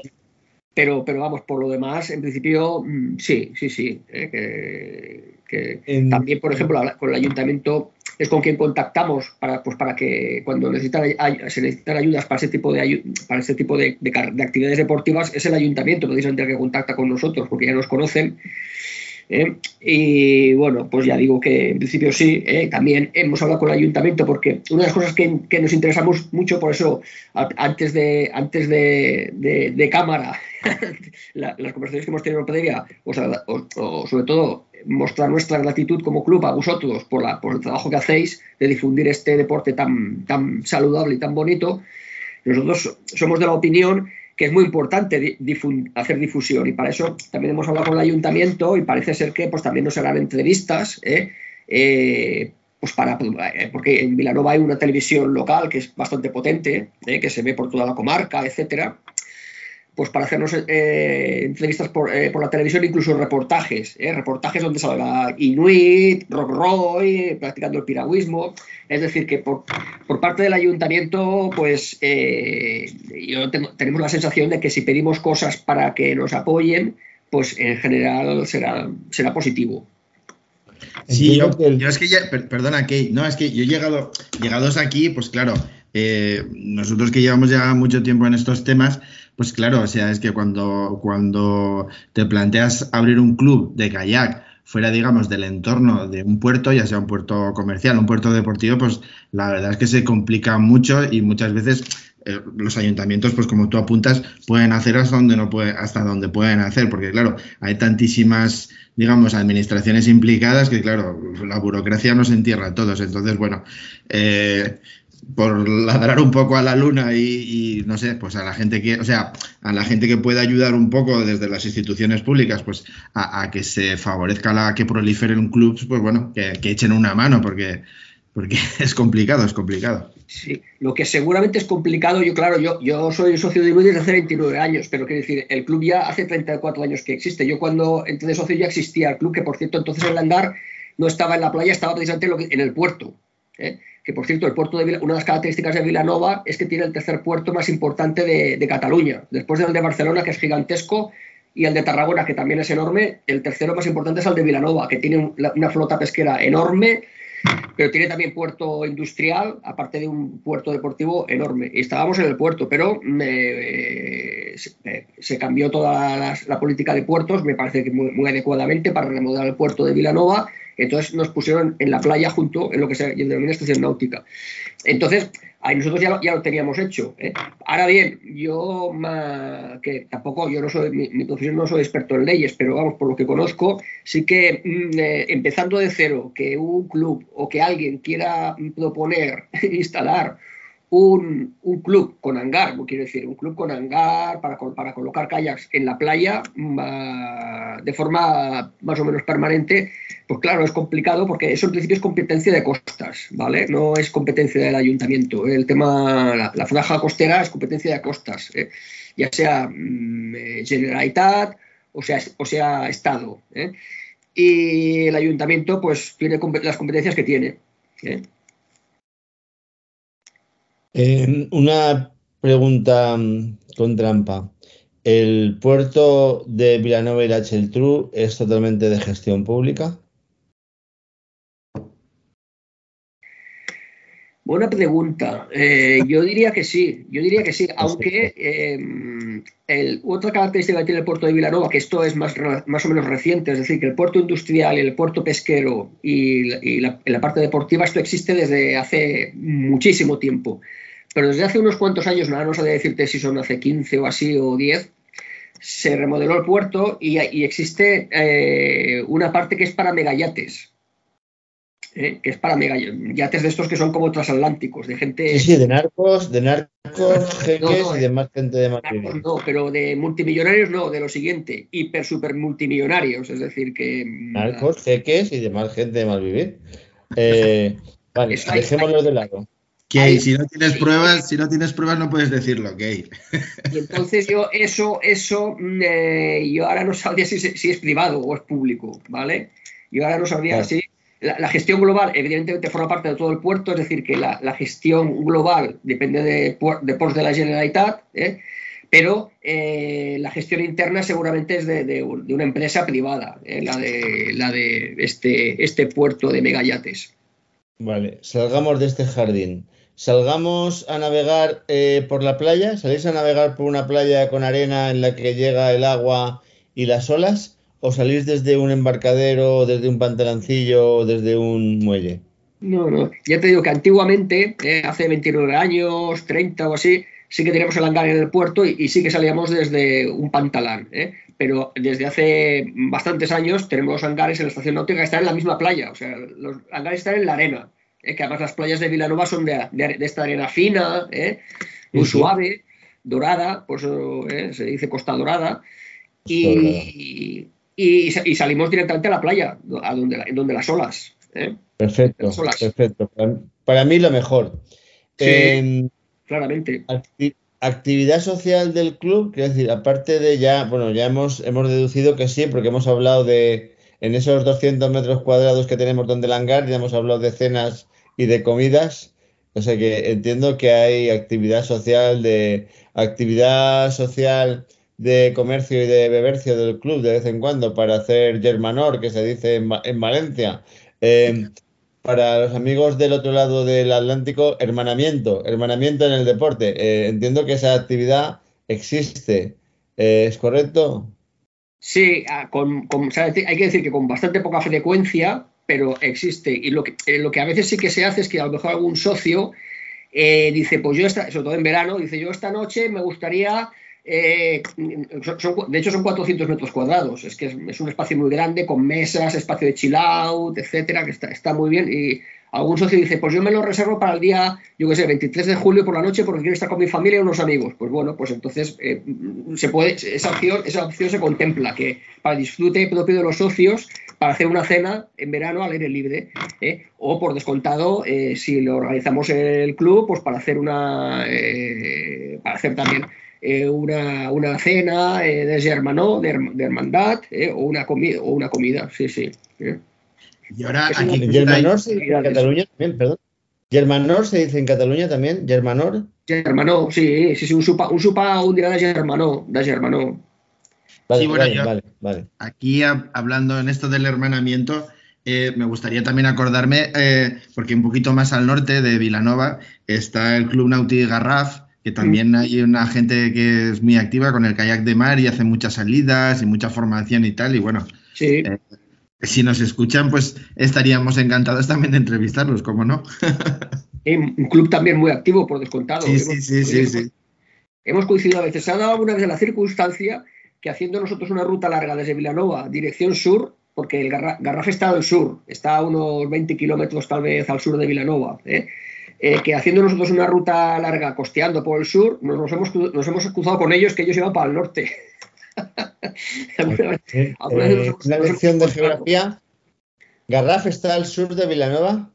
Pero, pero vamos, por lo demás, en principio, mm, sí, sí, sí. Eh, que, que en... También, por ejemplo, con el ayuntamiento es con quien contactamos para, pues para que cuando necesitan, se necesitan ayudas para ese tipo de, para ese tipo de, de, de actividades deportivas, es el ayuntamiento precisamente el que contacta con nosotros, porque ya nos conocen ¿eh? Y bueno, pues ya digo que en principio sí, ¿eh? también hemos hablado con el ayuntamiento porque una de las cosas que, nos interesamos mucho, por eso antes de, antes de, de, de cámara, la, las conversaciones que hemos tenido en Pedria, o, sea, o, sobre todo mostrar nuestra gratitud como club a vosotros por, la, por el trabajo que hacéis de difundir este deporte tan, tan saludable y tan bonito. Nosotros somos de la opinión que es muy importante hacer difusión y para eso también hemos hablado con el ayuntamiento y parece ser que pues también nos harán entrevistas ¿eh? Eh, pues para eh, porque en Vilanova hay una televisión local que es bastante potente ¿eh? que se ve por toda la comarca etcétera pues para hacernos eh, entrevistas por, eh, por, la televisión, incluso reportajes, ¿eh? reportajes donde salga Inuit, Rock Roy, practicando el piragüismo. Es decir, que por, por parte del ayuntamiento, pues eh, yo tengo, tenemos la sensación de que si pedimos cosas para que nos apoyen, pues en general será, será positivo. Sí, yo, yo, es que ya, perdona, Kate, no, es que yo he llegado, llegados aquí, pues claro, eh, nosotros que llevamos ya mucho tiempo en estos temas, pues claro, o sea, es que cuando, cuando te planteas abrir un club de kayak fuera, digamos, del entorno de un puerto, ya sea un puerto comercial, un puerto deportivo, pues la verdad es que se complica mucho y muchas veces eh, los ayuntamientos, pues como tú apuntas, pueden hacer hasta donde no hasta donde pueden hacer, porque claro, hay tantísimas, digamos, administraciones implicadas que claro, la burocracia nos entierra a todos. Entonces, bueno, eh, por ladrar un poco a la luna y, no sé, pues a la gente que, o sea, a la gente que pueda ayudar un poco desde las instituciones públicas, pues a, que se favorezca la que proliferen clubs, pues bueno, que, echen una mano, porque porque es complicado, es complicado. Sí, lo que seguramente es complicado, yo claro, yo, yo soy socio de Inuit desde hace 29 años, pero quiero decir, el club ya hace 34 años que existe. Yo cuando entré de socio ya existía el club, que por cierto entonces el andar no estaba en la playa, estaba precisamente en el puerto. ¿eh? Que por cierto, el puerto de una de las características de Vilanova es que tiene el tercer puerto más importante de, Cataluña. Después del de Barcelona, que es gigantesco, y el de Tarragona, que también es enorme, el tercero más importante es el de Vilanova, que tiene una flota pesquera enorme pero tiene también puerto industrial, aparte de un puerto deportivo enorme. Y estábamos en el puerto, pero eh, se, cambió toda la, política de puertos, me parece que muy, adecuadamente, para remodelar el puerto de Vilanova. Entonces nos pusieron en la playa junto en lo que se denomina estación náutica. Entonces, Ahí nosotros ya lo, teníamos hecho. ¿eh? Ahora bien, yo tampoco, yo no soy, mi, profesión no soy experto en leyes, pero vamos, por lo que conozco, sí que mm, eh, empezando de cero, que un club o que alguien quiera proponer instalar un, club con hangar, quiero decir, un club con hangar para, para colocar kayaks en la playa de forma más o menos permanente, pues claro, es complicado porque eso en principio es competencia de costas, ¿vale? No es competencia del ayuntamiento. El tema, la, franja costera es competencia de costas, ¿eh? ya sea mm, eh, Generalitat o sea, o sea Estado. ¿eh? Y el ayuntamiento pues tiene las competencias que tiene. Una pregunta mm, con trampa. ¿El puerto de Villanova y la Cheltru es totalmente de gestión pública? Buena pregunta. Eh, yo diría que sí, yo diría que sí, aunque eh, otra característica que tiene el puerto de Vilanova, que esto es más, más o menos reciente, es decir, que el puerto industrial y el puerto pesquero y, la, parte deportiva, esto existe desde hace muchísimo tiempo. Pero desde hace unos cuantos años, nada, no sé decirte si son hace 15 o así o 10, se remodeló el puerto y, existe eh, una parte que es para megayates. ¿Eh? que es para mega yates de estos que son como transatlánticos, de gente. Sí, sí, de narcos, de narcos, jeques y de más gente de Madrid. No, pero de multimillonarios no, de lo siguiente, hiper super multimillonarios, es decir, que. Mm, narcos, jeques y demás gente de Malvivir. Eh, vale, dejémoslo de lado. Que si no tienes pruebas, si no tienes pruebas no puedes decirlo, ok. Y entonces yo eso, eso, mm, eh, yo ahora no sabría si, si, es privado o es público, ¿vale? Yo ahora no sabría si la, gestión global, evidentemente, forma parte de todo el puerto, es decir, que la, gestión global depende de, de ports de la Generalitat, ¿eh? pero eh, la gestión interna seguramente es de, una empresa privada, ¿eh? la de, la de este, este puerto de megayates. Vale, salgamos de este jardín. Salgamos a navegar por la playa. ¿Salís a navegar por una playa con arena en la que llega el agua y las olas? O salís desde un embarcadero, desde un pantalancillo desde un muelle? No, no. Ya te digo que antiguamente, eh, hace 29 años, 30 o así, sí que teníamos el hangar en el puerto y, sí que salíamos desde un pantalán. ¿eh? Pero desde hace bastantes años tenemos hangares en la estación náutica que están en la misma playa. O sea, los hangares están en la arena. ¿eh? Que además las playas de Vilanova son de, esta arena fina, muy suave, dorada, por eso se dice costa dorada. Y, y, salimos directamente a la playa, a donde, donde las olas. ¿eh? Perfecto, perfecto. Para, mí lo mejor. claramente. actividad social del club, quiero decir, aparte de ya, bueno, ya hemos, hemos deducido que sí, porque hemos hablado de, en esos 200 metros cuadrados que tenemos donde el hangar, ya hemos hablado de cenas y de comidas. O sea que entiendo que hay actividad social, de actividad social de comercio y de bebercio del club de vez en cuando para hacer Germanor, que se dice en, Valencia. Em, para los amigos del otro lado del Atlántico, hermanamiento, hermanamiento en el deporte. Eh, entiendo que esa actividad existe. Eh, ¿Es correcto? Sí, ah, hay que decir que con bastante poca frecuencia, pero existe. Y lo que, eh, lo que a veces sí que se hace es que a lo mejor algún socio dice, pues yo, esta, sobre todo en verano, dice, yo esta noche me gustaría eh, de hecho, son 400 metros cuadrados. Es que es, un espacio muy grande, con mesas, espacio de chill out, etcétera, que está, muy bien. Y algún socio dice, pues yo me lo reservo para el día, yo qué sé, 23 de julio por la noche porque quiero estar con mi familia y unos amigos. Pues bueno, pues entonces eh, esa opción, se contempla, que para disfrute propio de los socios, para hacer una cena en verano al aire libre. ¿eh? O por descontado, si lo organizamos el club, pues para hacer una para hacer también una, una, cena de germano, de, hermandad, o una comida, o una comida, sí, sí. Y ahora aquí. Germanor se dice en Cataluña también, perdón. Germanor se dice en Cataluña también, Germanor. Sí, sí, sí, un supa, un supa un día de Germanó, de Germanó. Vale, sí, bueno, vale, vale, Aquí hablando en esto del hermanamiento, eh, me gustaría también acordarme, eh, porque un poquito más al norte de Vilanova está el Club Nauti Garraf, que también hay una gente que es muy activa con el kayak de mar y hace muchas salidas y mucha formación y tal, y bueno, sí. Eh, si nos escuchan, pues estaríamos encantados también de entrevistarlos, ¿cómo no? un club también muy activo, por descontado. Sí, sí, sí, sí, sí, Hemos coincidido a veces. Se ha dado alguna vez la circunstancia que haciendo nosotros una ruta larga desde Vilanova, dirección sur, porque el Garraf está al sur, está a unos 20 kilómetros tal vez al sur de Vilanova, ¿eh? Eh, que haciendo nosotros una ruta larga costeando por el sur, nos, hemos, nos hemos cruzado con ellos que ellos iban para el norte. Eh, una lección de geografía. Garraf está al sur de Vilanova.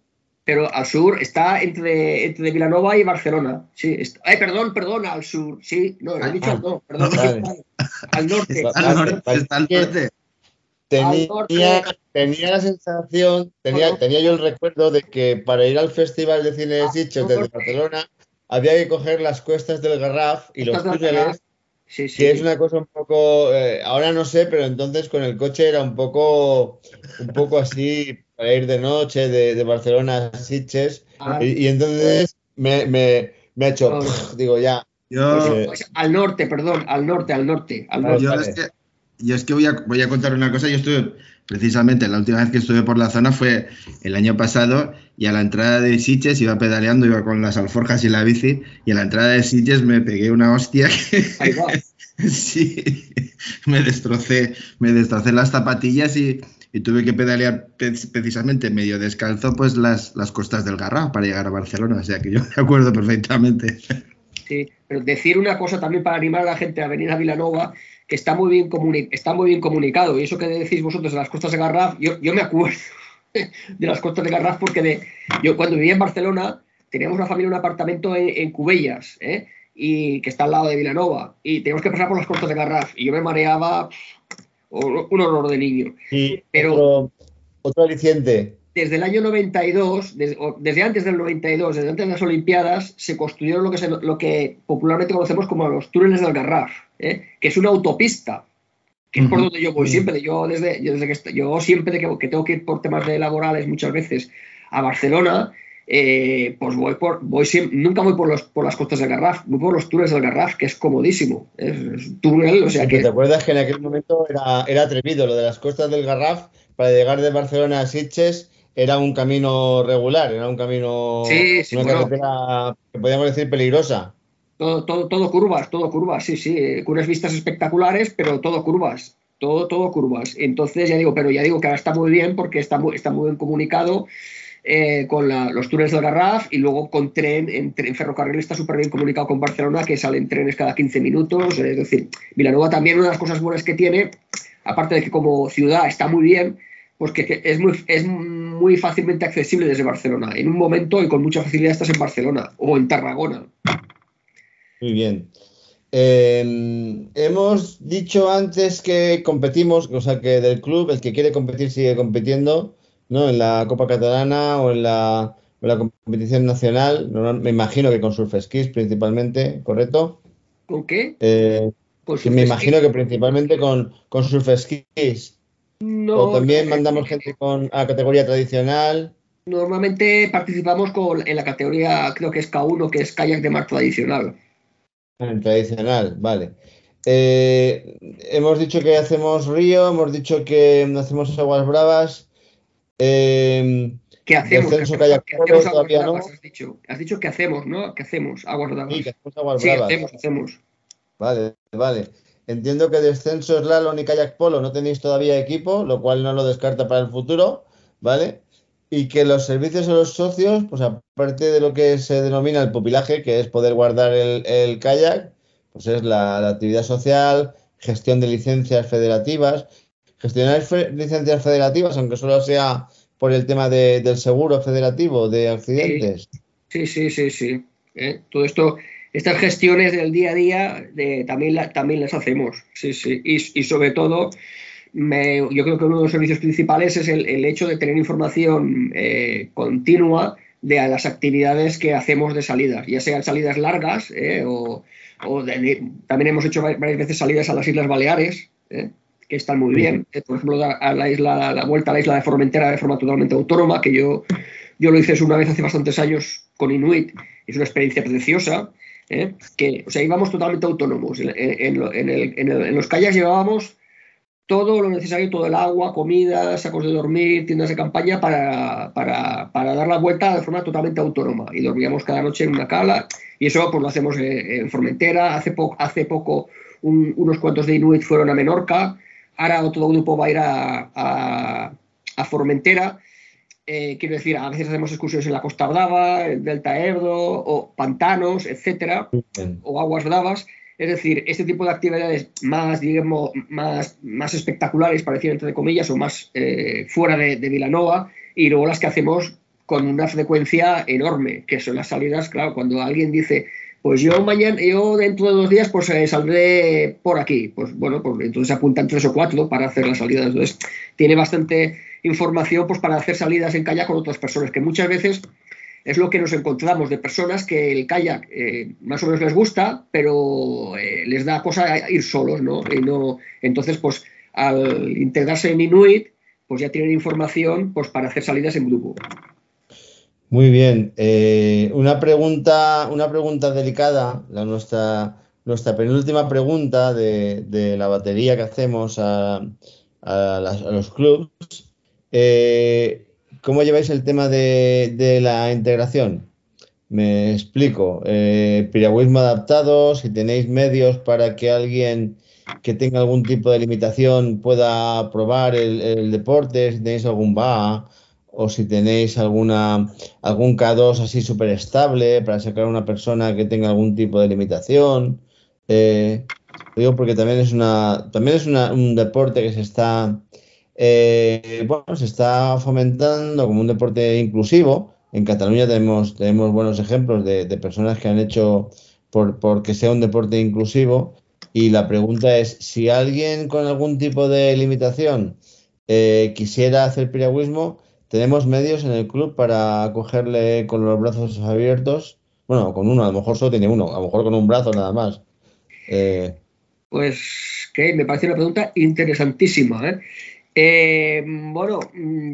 Pero al sur está entre, entre Vilanova y Barcelona. Sí, ay, perdón, perdón, al sur. Sí, no, lo he dicho no, perdón, al norte. al norte, está al norte. Tenía, tenía, la sensación, tenía, tenía yo el recuerdo de que para ir al Festival de Cine de Sitges desde Barcelona había que coger las cuestas del Garraf y los túneles Sí, sí. Que es una cosa un poco, eh, ahora no sé, pero entonces con el coche era un poco, un poco así para ir de noche de, Barcelona a Sitges. Ah. y, entonces me, me, me, ha hecho, digo ya. Yo, pues, al norte, perdón, al norte, al norte. Al norte. Yo, yo es que voy a, voy a contar una cosa. Yo estuve, precisamente, la última vez que estuve por la zona fue el año pasado y a la entrada de Sitges iba pedaleando, iba con las alforjas y la bici y a la entrada de Sitges me pegué una hostia que sí, me destrocé, me destrocé las zapatillas y, tuve que pedalear precisamente medio descalzo pues las, las costas del Garraf para llegar a Barcelona, o sea que yo me acuerdo perfectamente. Sí, pero decir una cosa también para animar a la gente a venir a Vilanova, que está muy bien, está muy bien comunicado, y eso que decís vosotros de las costas de Garraf, yo, yo me acuerdo de las costas de Garraf, porque de, yo cuando vivía en Barcelona teníamos una familia, un apartamento en, Cubellas, ¿eh? y que está al lado de Vilanova, y teníamos que pasar por las costas de Garraf, y yo me mareaba un horror de niño. Pero otro, otro aliciente. Desde el año 92, desde, antes del 92, desde antes de las Olimpiadas, se construyeron lo que, lo que popularmente conocemos como los túneles del Garraf, ¿eh? que es una autopista que es por donde yo voy siempre. Yo desde, desde que yo siempre que, que, tengo que ir por temas de laborales muchas veces a Barcelona, eh, pues voy por, voy siempre, nunca voy por los por las costas del Garraf, voy por los túneles del Garraf, que es comodísimo. Es, túnel, o sea que. ¿Te acuerdas que en aquel momento era, era atrevido lo de las costas del Garraf para llegar de Barcelona a Sitges? Era un camino regular, era un camino, sí, sí, una carretera que podríamos decir peligrosa. Todo, todo, todo curvas, todo curvas, sí, sí, con unas vistas espectaculares, pero todo curvas, todo, todo curvas. Entonces, ya digo, pero ya digo que ahora está muy bien porque está muy, está muy bien comunicado eh, con los túneles del Garraf y luego con tren, en, ferrocarril está súper bien comunicado con Barcelona, que salen trenes cada 15 minutos. Es decir, Vilanova también una de las cosas buenas que tiene, aparte de que como ciudad está muy bien, pues que, es, muy, es muy fácilmente accesible desde Barcelona. En un momento y con mucha facilidad estás en Barcelona o en Tarragona. Muy bien. Em, hemos dicho antes que competimos, o sea, que del club, el que quiere competir sigue compitiendo, ¿no? En la Copa Catalana o en la, competición nacional, me imagino que con surf skis principalmente, ¿correcto? ¿Con qué? Eh, me imagino que principalmente con, con surf skis. No, o también mandamos gente con a categoría tradicional. Normalmente participamos con, en la categoría, creo que es K1, que es kayak de mar tradicional. En tradicional, vale. Eh, hemos dicho que hacemos río, hemos dicho que hacemos aguas bravas. Eh, ¿Qué hacemos? Descenso, ¿Qué hacemos, todavía no. Has dicho. has dicho que hacemos, ¿no? ¿Qué hacemos? Aguas bravas. Sí, que hacemos aguas sí, hacemos, hacemos. Vale, vale. Entiendo que descenso, slalom y kayak polo no tenéis todavía equipo, lo cual no lo descarta para el futuro, ¿vale? y que los servicios a los socios, pues aparte de lo que se denomina el pupilaje, que es poder guardar el, kayak, pues es la, actividad social, gestión de licencias federativas. Gestionar licencias federativas, aunque solo sea por el tema del seguro federativo de accidentes. Sí, sí, sí, sí. ¿eh? Todo esto, estas gestiones del día a día también, también las hacemos, sí, sí. Y, sobre todo, yo creo que uno de los servicios principales es el, hecho de tener información eh, continua de las actividades que hacemos de salidas, ya sean salidas largas ¿eh? o, también hemos hecho varias veces salidas a las Islas Baleares, que están muy bien. Por ejemplo, a la isla, la vuelta a la isla de Formentera de forma totalmente autónoma, que yo, yo lo hice una vez hace bastantes años con Inuit, es una experiencia preciosa, ¿eh? que, o sea, íbamos totalmente autónomos. En, los calles llevábamos todo lo necesario, todo el agua, comida, sacos de dormir, tiendas de campaña para, dar la vuelta de forma totalmente autónoma. Y dormíamos cada noche en una cala y eso pues lo hacemos en Formentera. Hace, hace poco unos cuantos de Inuit fueron a Menorca, ahora otro grupo va a ir a, a Formentera eh, quiero decir, a veces hacemos excursiones en la Costa Brava, el Delta Ebro, o pantanos, etcétera, o aguas bravas. Es decir, este tipo de actividades más, digamos, más, más espectaculares, para decir entre comillas, o más eh, fuera de, de Vilanova, y luego las que hacemos con una frecuencia enorme, que son las salidas, claro, cuando alguien dice, pues yo mañana, yo dentro de dos días, pues eh, saldré por aquí, pues bueno, pues entonces apuntan tres o cuatro para hacer las salidas. Entonces, tiene bastante información pues, para hacer salidas en kayak con otras personas, que muchas veces es lo que nos encontramos de personas que el kayak eh, más o menos les gusta, pero eh, les da cosa ir solos, ¿no? Y no entonces, pues al integrarse en Inuit, pues ya tienen información pues, para hacer salidas en grupo. Muy bien. Eh, una, pregunta, una pregunta delicada, la nuestra, nuestra penúltima pregunta de, la batería que hacemos a, a los clubs eh, ¿Cómo lleváis el tema de, la integración? Me explico. Eh, piragüismo adaptado, si tenéis medios para que alguien que tenga algún tipo de limitación pueda probar el, deporte, si tenéis algún BA o si tenéis alguna algún K2 así súper estable para sacar a una persona que tenga algún tipo de limitación. Eh, digo porque también es una también es un deporte que se está eh, bueno, se está fomentando como un deporte inclusivo. En Cataluña tenemos, buenos ejemplos de, personas que han hecho por, que sea un deporte inclusivo. Y la pregunta es, si alguien con algún tipo de limitación eh, quisiera hacer piragüismo, ¿tenemos medios en el club para acogerle con los brazos abiertos? Bueno, con uno, a lo mejor solo tiene uno, a lo mejor con un brazo nada más. Eh, pues que me parece una pregunta interesantísima. ¿eh? Eh, bueno,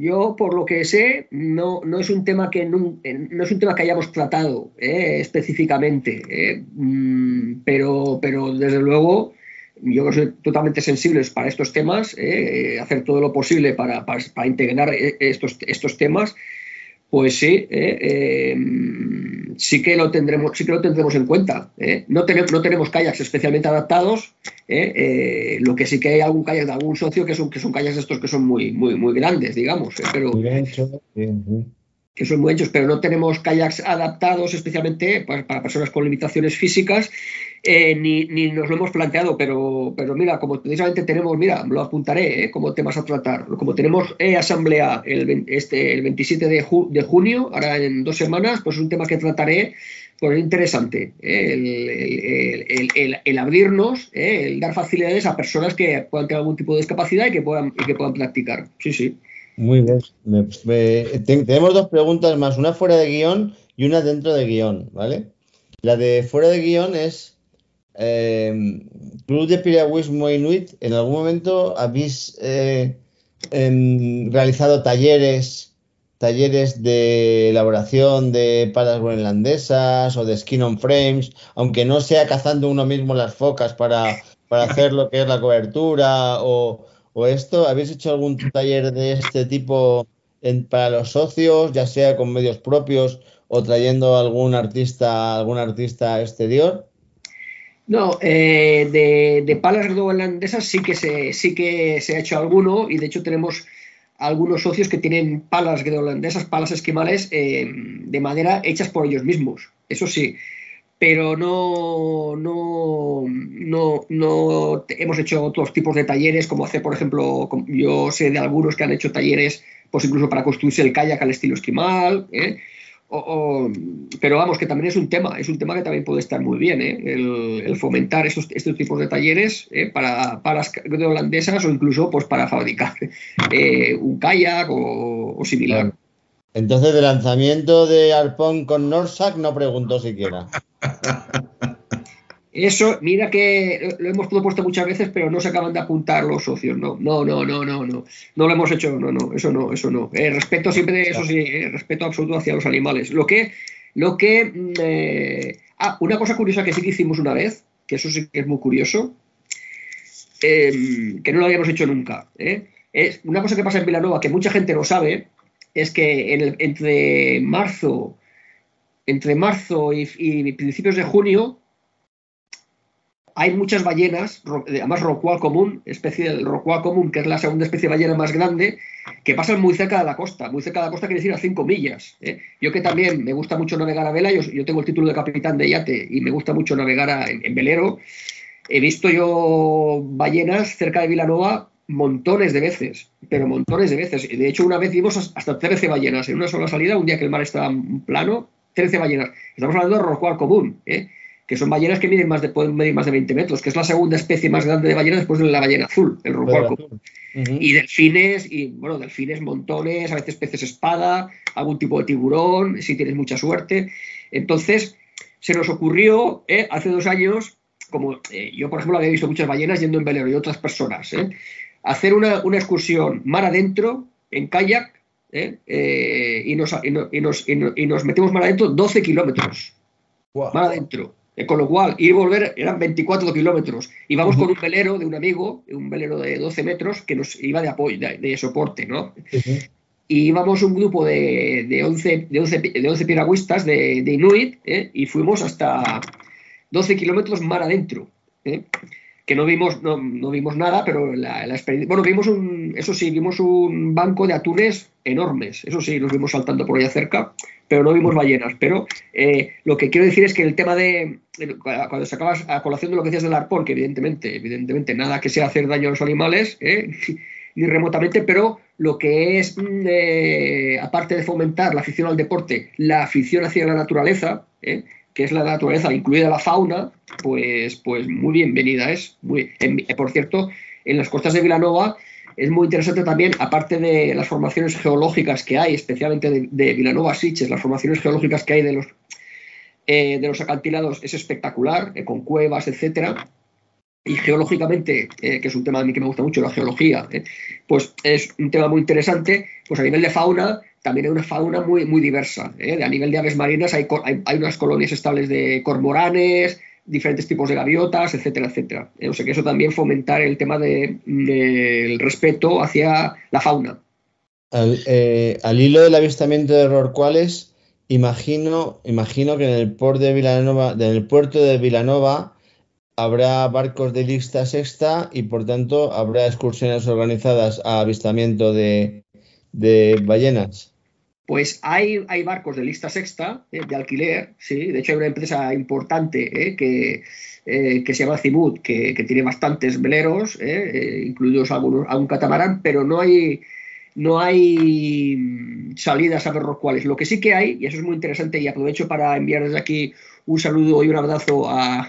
yo por lo que sé, no, no, es un tema que no, es un tema que hayamos tratado eh, específicamente, eh, mm, pero, pero desde luego yo soy totalmente sensible para estos temas, hacer todo lo posible para, para integrar estos, estos temas pues sí, eh, eh, sí que lo tendremos, sí que lo tendremos en cuenta. ¿eh? No, tenemos, no tenemos kayaks especialmente adaptados. lo que sí que hay algún kayak de algún socio que son, que son kayaks estos que son muy, muy, muy grandes, digamos. Pero, que son muy hechos, pero no tenemos kayaks adaptados especialmente para, personas con limitaciones físicas, eh, ni, nos lo hemos planteado, pero, pero mira, como precisamente tenemos, mira, lo apuntaré eh, como temas a tratar, como tenemos asamblea el, este, el 27 de, junio, ahora en dos semanas, pues es un tema que trataré, pues es interesante, eh, el, el, abrirnos, el dar facilidades a personas que puedan tener algún tipo de discapacidad y que puedan, y que puedan practicar, sí, sí. Muy bien. tenemos dos preguntas más, una fuera de guion y una dentro de guion, ¿vale? La de fuera de guion es, eh, Club de Piragüismo Inuit, ¿en algún momento habéis eh, em, realizado talleres, talleres de elaboración de palas groenlandesas o de skin on frames, aunque no sea cazando uno mismo las focas para, para hacer lo que es la cobertura o o esto? ¿Habéis hecho algún taller de este tipo para los socios, ya sea con medios propios o trayendo algún artista, algún artista exterior? No, eh, de, de palas holandesas sí que se sí que se ha hecho alguno y de hecho tenemos algunos socios que tienen palas holandesas, palas esquimales eh, de madera hechas por ellos mismos, eso sí, pero no, no, no, no hemos hecho otros tipos de talleres, como hace, por ejemplo, yo sé de algunos que han hecho talleres, pues incluso para construirse el kayak al estilo esquimal, ¿eh? Pero vamos, que también es un tema, es un tema que también puede estar muy bien, ¿eh? el, fomentar estos, estos, tipos de talleres ¿eh? para, para las holandesas o incluso pues, para fabricar eh, un kayak o, similar. Entonces, de lanzamiento de arpón con Norsac no preguntó siquiera. Eso, mira que lo hemos puesto muchas veces, pero no se acaban de apuntar los socios. No, no, no, no, no, no. No lo hemos hecho, no, no, eso no, eso no. Eh, respeto siempre, eso sí, eh, respeto absoluto hacia los animales. Lo que, lo que. Mm, eh, ah, una cosa curiosa que sí que hicimos una vez, que eso sí que es muy curioso, em, que no lo habíamos hecho nunca. Es una cosa que pasa en Vilanova, que mucha gente no sabe, es que en entre marzo, entre marzo y principios de junio hay muchas ballenas, además rocual común, especie del rocual común, que es la segunda especie de ballena más grande, que pasan muy cerca de la costa. Muy cerca de la costa quiere decir a 5 millas. ¿eh? Yo que también me gusta mucho navegar a vela, yo, tengo el título de capitán de yate y me gusta mucho navegar en, velero. He visto yo ballenas cerca de Vilanova montones de veces, pero montones de veces. De hecho, una vez vimos hasta 13 ballenas en una sola salida, un día que el mar estaba plano, 13 ballenas. Estamos hablando de rocual común. ¿eh? Que son ballenas que miden más de, pueden medir más de 20 metros, que es la segunda especie más grande de ballena después de la ballena azul, el rorcual Y delfines, y bueno, delfines, montones, a veces peces espada, algún tipo de tiburón, si tienes mucha suerte. Entonces, se nos ocurrió eh, hace dos años, como eh, yo, por ejemplo, había visto muchas ballenas yendo en velero y otras personas, eh, hacer una, excursión mar adentro, en kayak, y nos, y, nos, y, nos, metemos mar adentro 12 kilómetros. Mar adentro. Eh, con lo cual, ir y volver eran 24 kilómetros. Íbamos con un velero de un amigo, un velero de 12 metros, que nos iba de apoyo, de, soporte, ¿no? Y íbamos un grupo de, de, 11, de, 11, de 11 piragüistas de, Inuit ¿eh? y fuimos hasta 12 kilómetros mar adentro. ¿eh? Que no vimos, no, vimos nada, pero la, experiencia. Bueno, vimos un. Eso sí, vimos un banco de atunes enormes. Eso sí, los vimos saltando por allá cerca pero no vimos ballenas. Pero eh, lo que quiero decir es que el tema de, cuando sacabas a colación de lo que decías del arpón, que evidentemente, evidentemente nada que sea hacer daño a los animales, ¿eh? ni remotamente, pero lo que es, mm, eh, aparte de fomentar la afición al deporte, la afición hacia la naturaleza, que es la naturaleza, incluida la fauna, pues, pues muy bienvenida es. Muy, por cierto, en las costas de Vilanova es muy interesante también, aparte de las formaciones geológicas que hay, especialmente de, Vilanova Siches, las formaciones geológicas que hay de los, eh, de los acantilados es espectacular, eh, con cuevas, etcétera. Y geológicamente, eh, que es un tema a mí que me gusta mucho, la geología, pues es un tema muy interesante. Pues a nivel de fauna, también hay una fauna muy, muy diversa. A nivel de aves marinas hay, hay, hay unas colonias estables de cormoranes, diferentes tipos de gaviotas, etcétera, etcétera. Eh, o sea que eso también fomentar el tema del respeto hacia la fauna. Eh, al, hilo del avistamiento de rorcuales, imagino, imagino que en el puerto de Vilanova, en el puerto de Vilanova habrá barcos de lista sexta y por tanto habrá excursiones organizadas a avistamiento de ballenas. Pues hay, barcos de lista sexta, eh, de alquiler, sí. De hecho, hay una empresa importante eh, que, eh, que, se llama Cimut, que, tiene bastantes veleros, incluidos algunos, algún catamarán, pero no hay, no hay mm, salidas a ver los cuales. Lo que sí que hay, y eso es muy interesante, y aprovecho para enviar desde aquí un saludo y un abrazo a,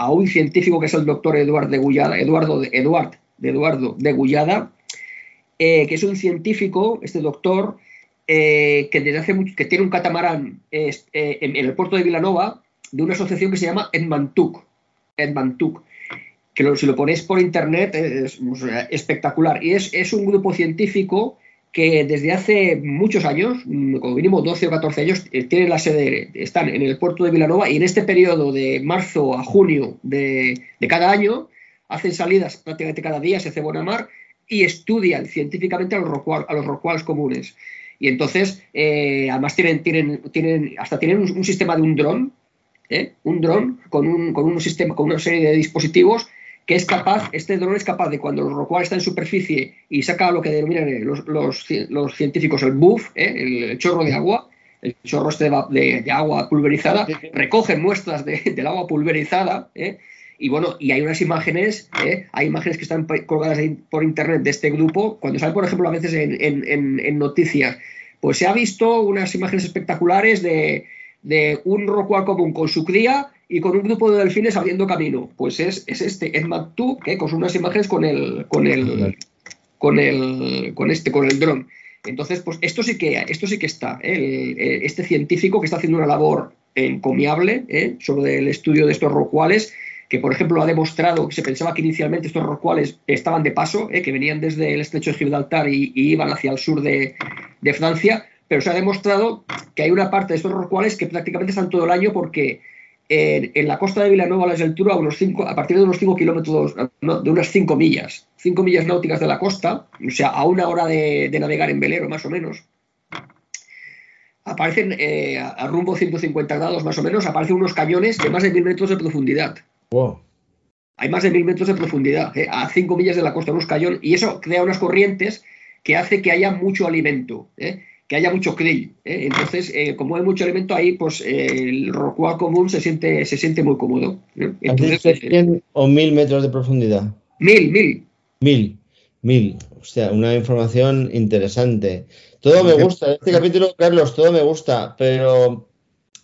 a un científico que es el doctor Eduardo de Gullada, Eduardo Eduardo de Gullada, que es un científico, este doctor, eh, que desde hace mucho, que tiene un catamarán eh, en, el puerto de Vilanova de una asociación que se llama Edmantuk. Edmantuk que si lo ponéis por internet es, espectacular. Y es, es, un grupo científico que desde hace muchos años, como mínimo 12 o 14 años, eh, tienen la sede, están en el puerto de Vilanova y en este periodo de marzo a junio de, cada año hacen salidas prácticamente cada día, se hace buena mar y estudian científicamente a los, a los comunes. Y entonces, eh, además tienen, tienen, tienen, hasta tienen un, sistema de un dron, ¿eh? un dron con un, con un sistema, con una serie de dispositivos que es capaz, este dron es capaz de cuando el rorcual está en superficie y saca lo que denominan eh, los, los, científicos el buff, eh, el chorro de agua, el chorro este de, de, agua pulverizada, recogen muestras de, del agua pulverizada, ¿eh? y bueno, y hay unas imágenes, hay imágenes que están colgadas por internet de este grupo, cuando salen, por ejemplo, a veces en, en, en noticias, pues se ha visto unas imágenes espectaculares de, de un rorcual común con su cría y con un grupo de delfines abriendo camino. Pues es, es este Ed tú que con unas imágenes con el, con el, con el, con este, con el dron. Entonces, pues esto sí que, esto sí que está. ¿eh? este científico que está haciendo una labor encomiable ¿eh? sobre el estudio de estos rocuales, que por ejemplo ha demostrado que se pensaba que inicialmente estos rocuales estaban de paso, ¿eh? que venían desde el estrecho de Gibraltar y, iban hacia el sur de, de, Francia, pero se ha demostrado que hay una parte de estos rocuales que prácticamente están todo el año porque en, la costa de Villanueva la altura a, unos cinco, a partir de unos 5 kilómetros, de unas 5 millas, 5 millas náuticas de la costa, o sea, a una hora de, navegar en velero más o menos, aparecen eh, a, rumbo 150 grados más o menos, aparecen unos cañones de más de mil metros de profundidad. Hay más de mil metros de profundidad, eh, a 5 millas de la costa, unos cañones, y eso crea unas corrientes que hace que haya mucho alimento. Eh que haya mucho krill. ¿eh? Entonces, eh, como hay mucho alimento ahí, pues eh, el rorcual común se siente, se siente muy cómodo. Entonces, 100 o 1000 metros de profundidad? Mil, mil. Mil, mil. O sea, una información interesante. Todo me gusta. Este capítulo, Carlos, todo me gusta, pero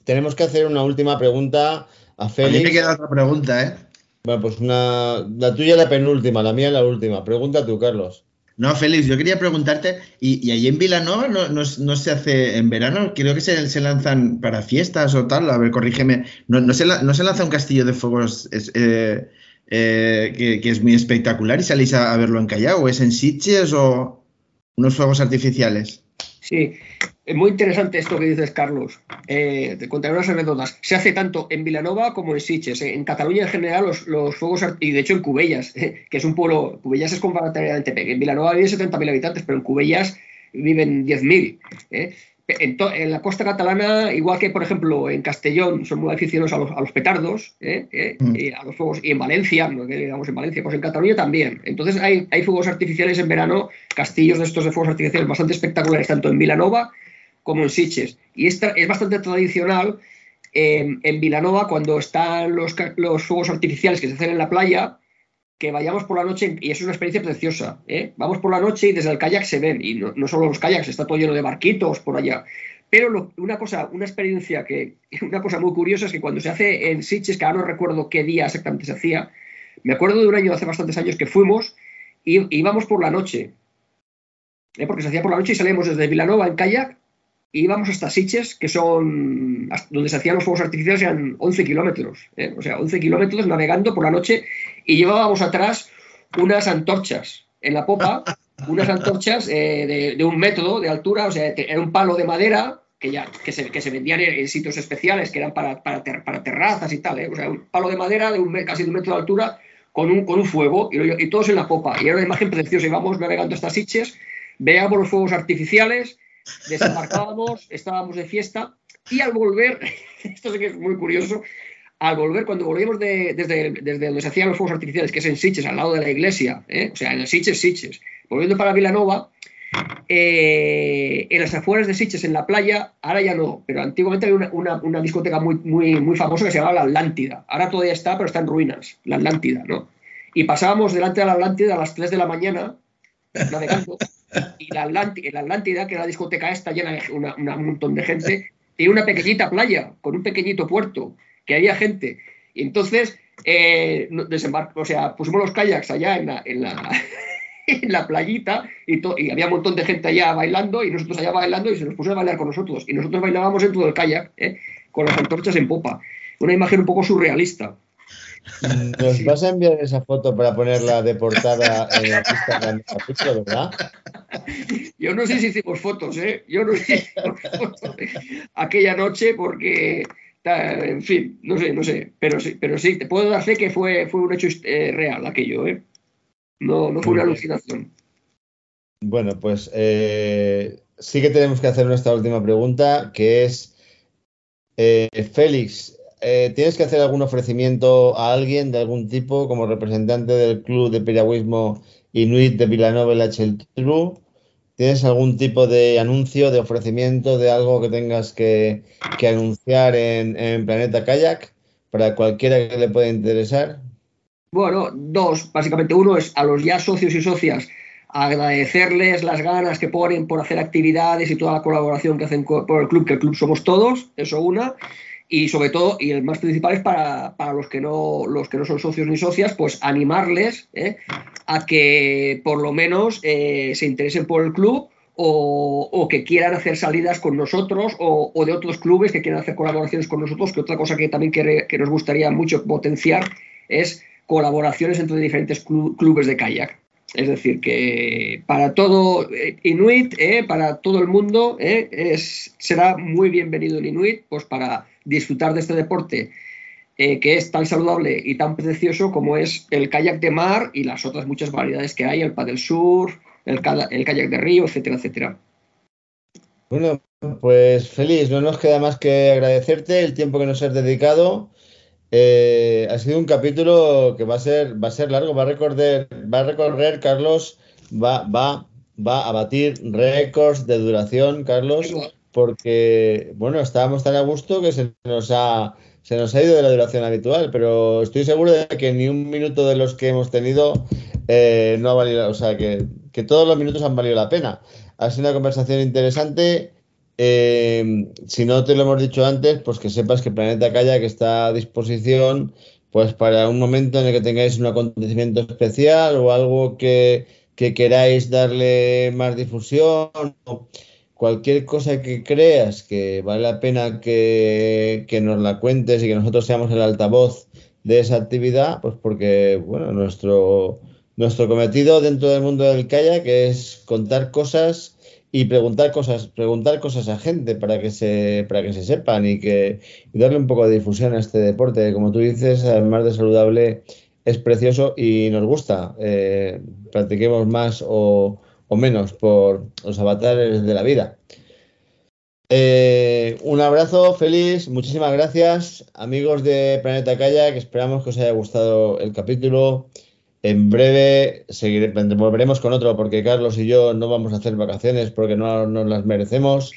tenemos que hacer una última pregunta a Félix. A mí me queda otra pregunta, ¿eh? Bueno, pues una, la tuya la penúltima, la mía la última. Pregunta tú, Carlos. No, Félix, yo quería preguntarte, ¿y, ahí en Vilanova no, no, se hace en verano? Creo que se, lanzan para fiestas o tal, a ver, corrígeme. ¿No, se, lanza un castillo de fuegos eh, eh, que, es muy espectacular y salís a, verlo en Callao? ¿O es en Sitges o unos fuegos artificiales? Sí, muy interesante esto que dices, Carlos. Eh, te contaré unas anécdotas. Se hace tanto en Vilanova como en Sitges. En Cataluña en general los, fuegos, y de hecho en Cubellas, que es un pueblo, Cubellas es comparativamente pequeño. En Vilanova viven 70.000 habitantes, pero en Cubellas viven 10.000. ¿eh? En, la costa catalana, igual que por ejemplo en Castellón, son muy aficionados a los, petardos, ¿eh? Mm. y a los fuegos, y en Valencia, ¿no? digamos en Valencia, pues en Cataluña también. Entonces hay, hay fuegos artificiales en verano, castillos de estos de fuegos artificiales bastante espectaculares, tanto en Vilanova como en Sitges. Y esta es bastante tradicional en Vilanova, cuando están los, los, fuegos artificiales que se hacen en la playa, que vayamos por la noche, y es una experiencia preciosa. ¿eh? Vamos por la noche y desde el kayak se ven, y no, solo los kayaks, está todo lleno de barquitos por allá. Pero una cosa, una experiencia que, una cosa muy curiosa es que cuando se hace en Sitges, que ahora no recuerdo qué día exactamente se hacía, me acuerdo de un año hace bastantes años que fuimos y íbamos por la noche, ¿eh? porque se hacía por la noche y salíamos desde Vilanova en kayak íbamos hasta Siches, que son donde se hacían los fuegos artificiales, eran 11 kilómetros, ¿eh? o sea, 11 kilómetros navegando por la noche y llevábamos atrás unas antorchas en la popa, unas antorchas eh, de, un metro de altura, o sea, era un palo de madera que ya que se, que se vendían en, sitios especiales, que eran para, para, terrazas y tal, ¿eh? o sea, un palo de madera de un, casi de un metro de altura con un, con un fuego y, todos en la popa. Y era una imagen preciosa, íbamos navegando hasta Siches, veíamos los fuegos artificiales desembarcábamos, estábamos de fiesta y al volver, esto sí que es muy curioso, al volver, cuando volvíamos desde, donde se hacían los fuegos artificiales, que es en Siches, al lado de la iglesia, ¿eh? o sea, en Siches, Siches, volviendo para Vilanova, eh, en las afueras de Siches, en la playa, ahora ya no, pero antiguamente había una, discoteca muy, muy, muy famosa que se llamaba La Atlántida. Ahora todavía está, pero está en ruinas, La Atlántida, ¿no? Y pasábamos delante de la Atlántida a las 3 de la mañana, navegando, y la, Atlántida, que era la discoteca esta llena de un montón de gente, tiene una pequeñita playa con un pequeñito puerto, que había gente. Y entonces, eh, o sea, pusimos los kayaks allá en la, en la, en la playita y, y, había un montón de gente allá bailando y nosotros allá bailando y se nos puso a bailar con nosotros. Y nosotros bailábamos dentro del kayak, ¿eh? con las antorchas en popa. Una imagen un poco surrealista. Nos vas a enviar esa foto para ponerla de portada en la pista de capítulo, ¿verdad? Yo no sé si hicimos fotos, ¿eh? Yo no sé si hicimos fotos aquella noche porque, en fin, no sé, no sé. Pero sí, pero sí te puedo dar fe que fue, fue un hecho eh, real aquello, ¿eh? No, no fue una alucinación. Bueno, pues eh, sí que tenemos que hacer nuestra última pregunta, que es, eh, Félix, eh, ¿tienes que hacer algún ofrecimiento a alguien de algún tipo como representante del club de piragüismo Inuit de Villanova y True? ¿Tienes algún tipo de anuncio, de ofrecimiento, de algo que tengas que, anunciar en, en, Planeta Kayak para cualquiera que le pueda interesar? Bueno, dos, básicamente. Uno es a los ya socios y socias agradecerles las ganas que ponen por hacer actividades y toda la colaboración que hacen por el club, que el club somos todos, eso una. Y sobre todo, y el más principal es para, los, que no, los que no son socios ni socias, pues animarles ¿eh? a que por lo menos eh, se interesen por el club o, que quieran hacer salidas con nosotros o, de otros clubes que quieran hacer colaboraciones con nosotros, que otra cosa que también que, nos gustaría mucho potenciar es colaboraciones entre diferentes clubes de kayak. Es decir, que para todo eh, Inuit, para todo el mundo, es, será muy bienvenido el Inuit pues para disfrutar de este deporte que es tan saludable y tan precioso como es el kayak de mar y las otras muchas variedades que hay, el paddle surf, el, el kayak de río, etcétera, etcétera. Bueno, pues feliz, no nos queda más que agradecerte el tiempo que nos has dedicado eh, ha sido un capítulo que va a ser, va a ser largo, va a recorrer, va a recorrer, Carlos, va, va, va a batir récords de duración, Carlos, porque bueno, estábamos tan a gusto que se nos ha, se nos ha ido de la duración habitual, pero estoy seguro de que ni un minuto de los que hemos tenido eh, no ha valido, o sea, que, que todos los minutos han valido la pena. Ha sido una conversación interesante eh, si no te lo hemos dicho antes, pues que sepas que Planeta Kayak está a disposición pues para un momento en el que tengáis un acontecimiento especial o algo que, queráis darle más difusión cualquier cosa que creas que vale la pena que, nos la cuentes y que nosotros seamos el altavoz de esa actividad, pues porque, bueno, nuestro, nuestro cometido dentro del mundo del kayak es contar cosas y preguntar cosas, preguntar cosas a gente para que se, para que se sepan y que darle un poco de difusión a este deporte. Como tú dices, además de saludable, es precioso y nos gusta. Eh, practiquemos más o, menos por los avatares de la vida. Eh, un abrazo feliz, muchísimas gracias, amigos de Planeta Kayak. Esperamos que os haya gustado el capítulo. En breve seguiré, volveremos con otro porque Carlos y yo no vamos a hacer vacaciones porque no nos las merecemos.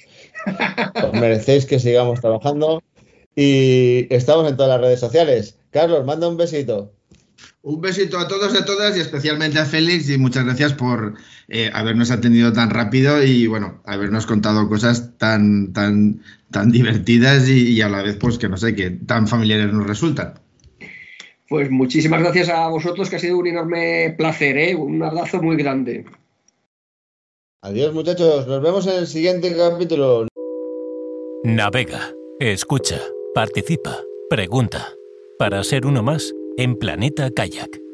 Os merecéis que sigamos trabajando y estamos en todas las redes sociales. Carlos, manda un besito. Un besito a todos y a todas y especialmente a Félix y muchas gracias por eh, habernos atendido tan rápido y bueno, habernos contado cosas tan, tan, tan divertidas y, y a la vez pues que no sé, que tan familiares nos resultan. Pues muchísimas gracias a vosotros, que ha sido un enorme placer, ¿eh? un abrazo muy grande. Adiós muchachos, nos vemos en el siguiente capítulo. Navega, escucha, participa, pregunta, para ser uno más en Planeta Kayak.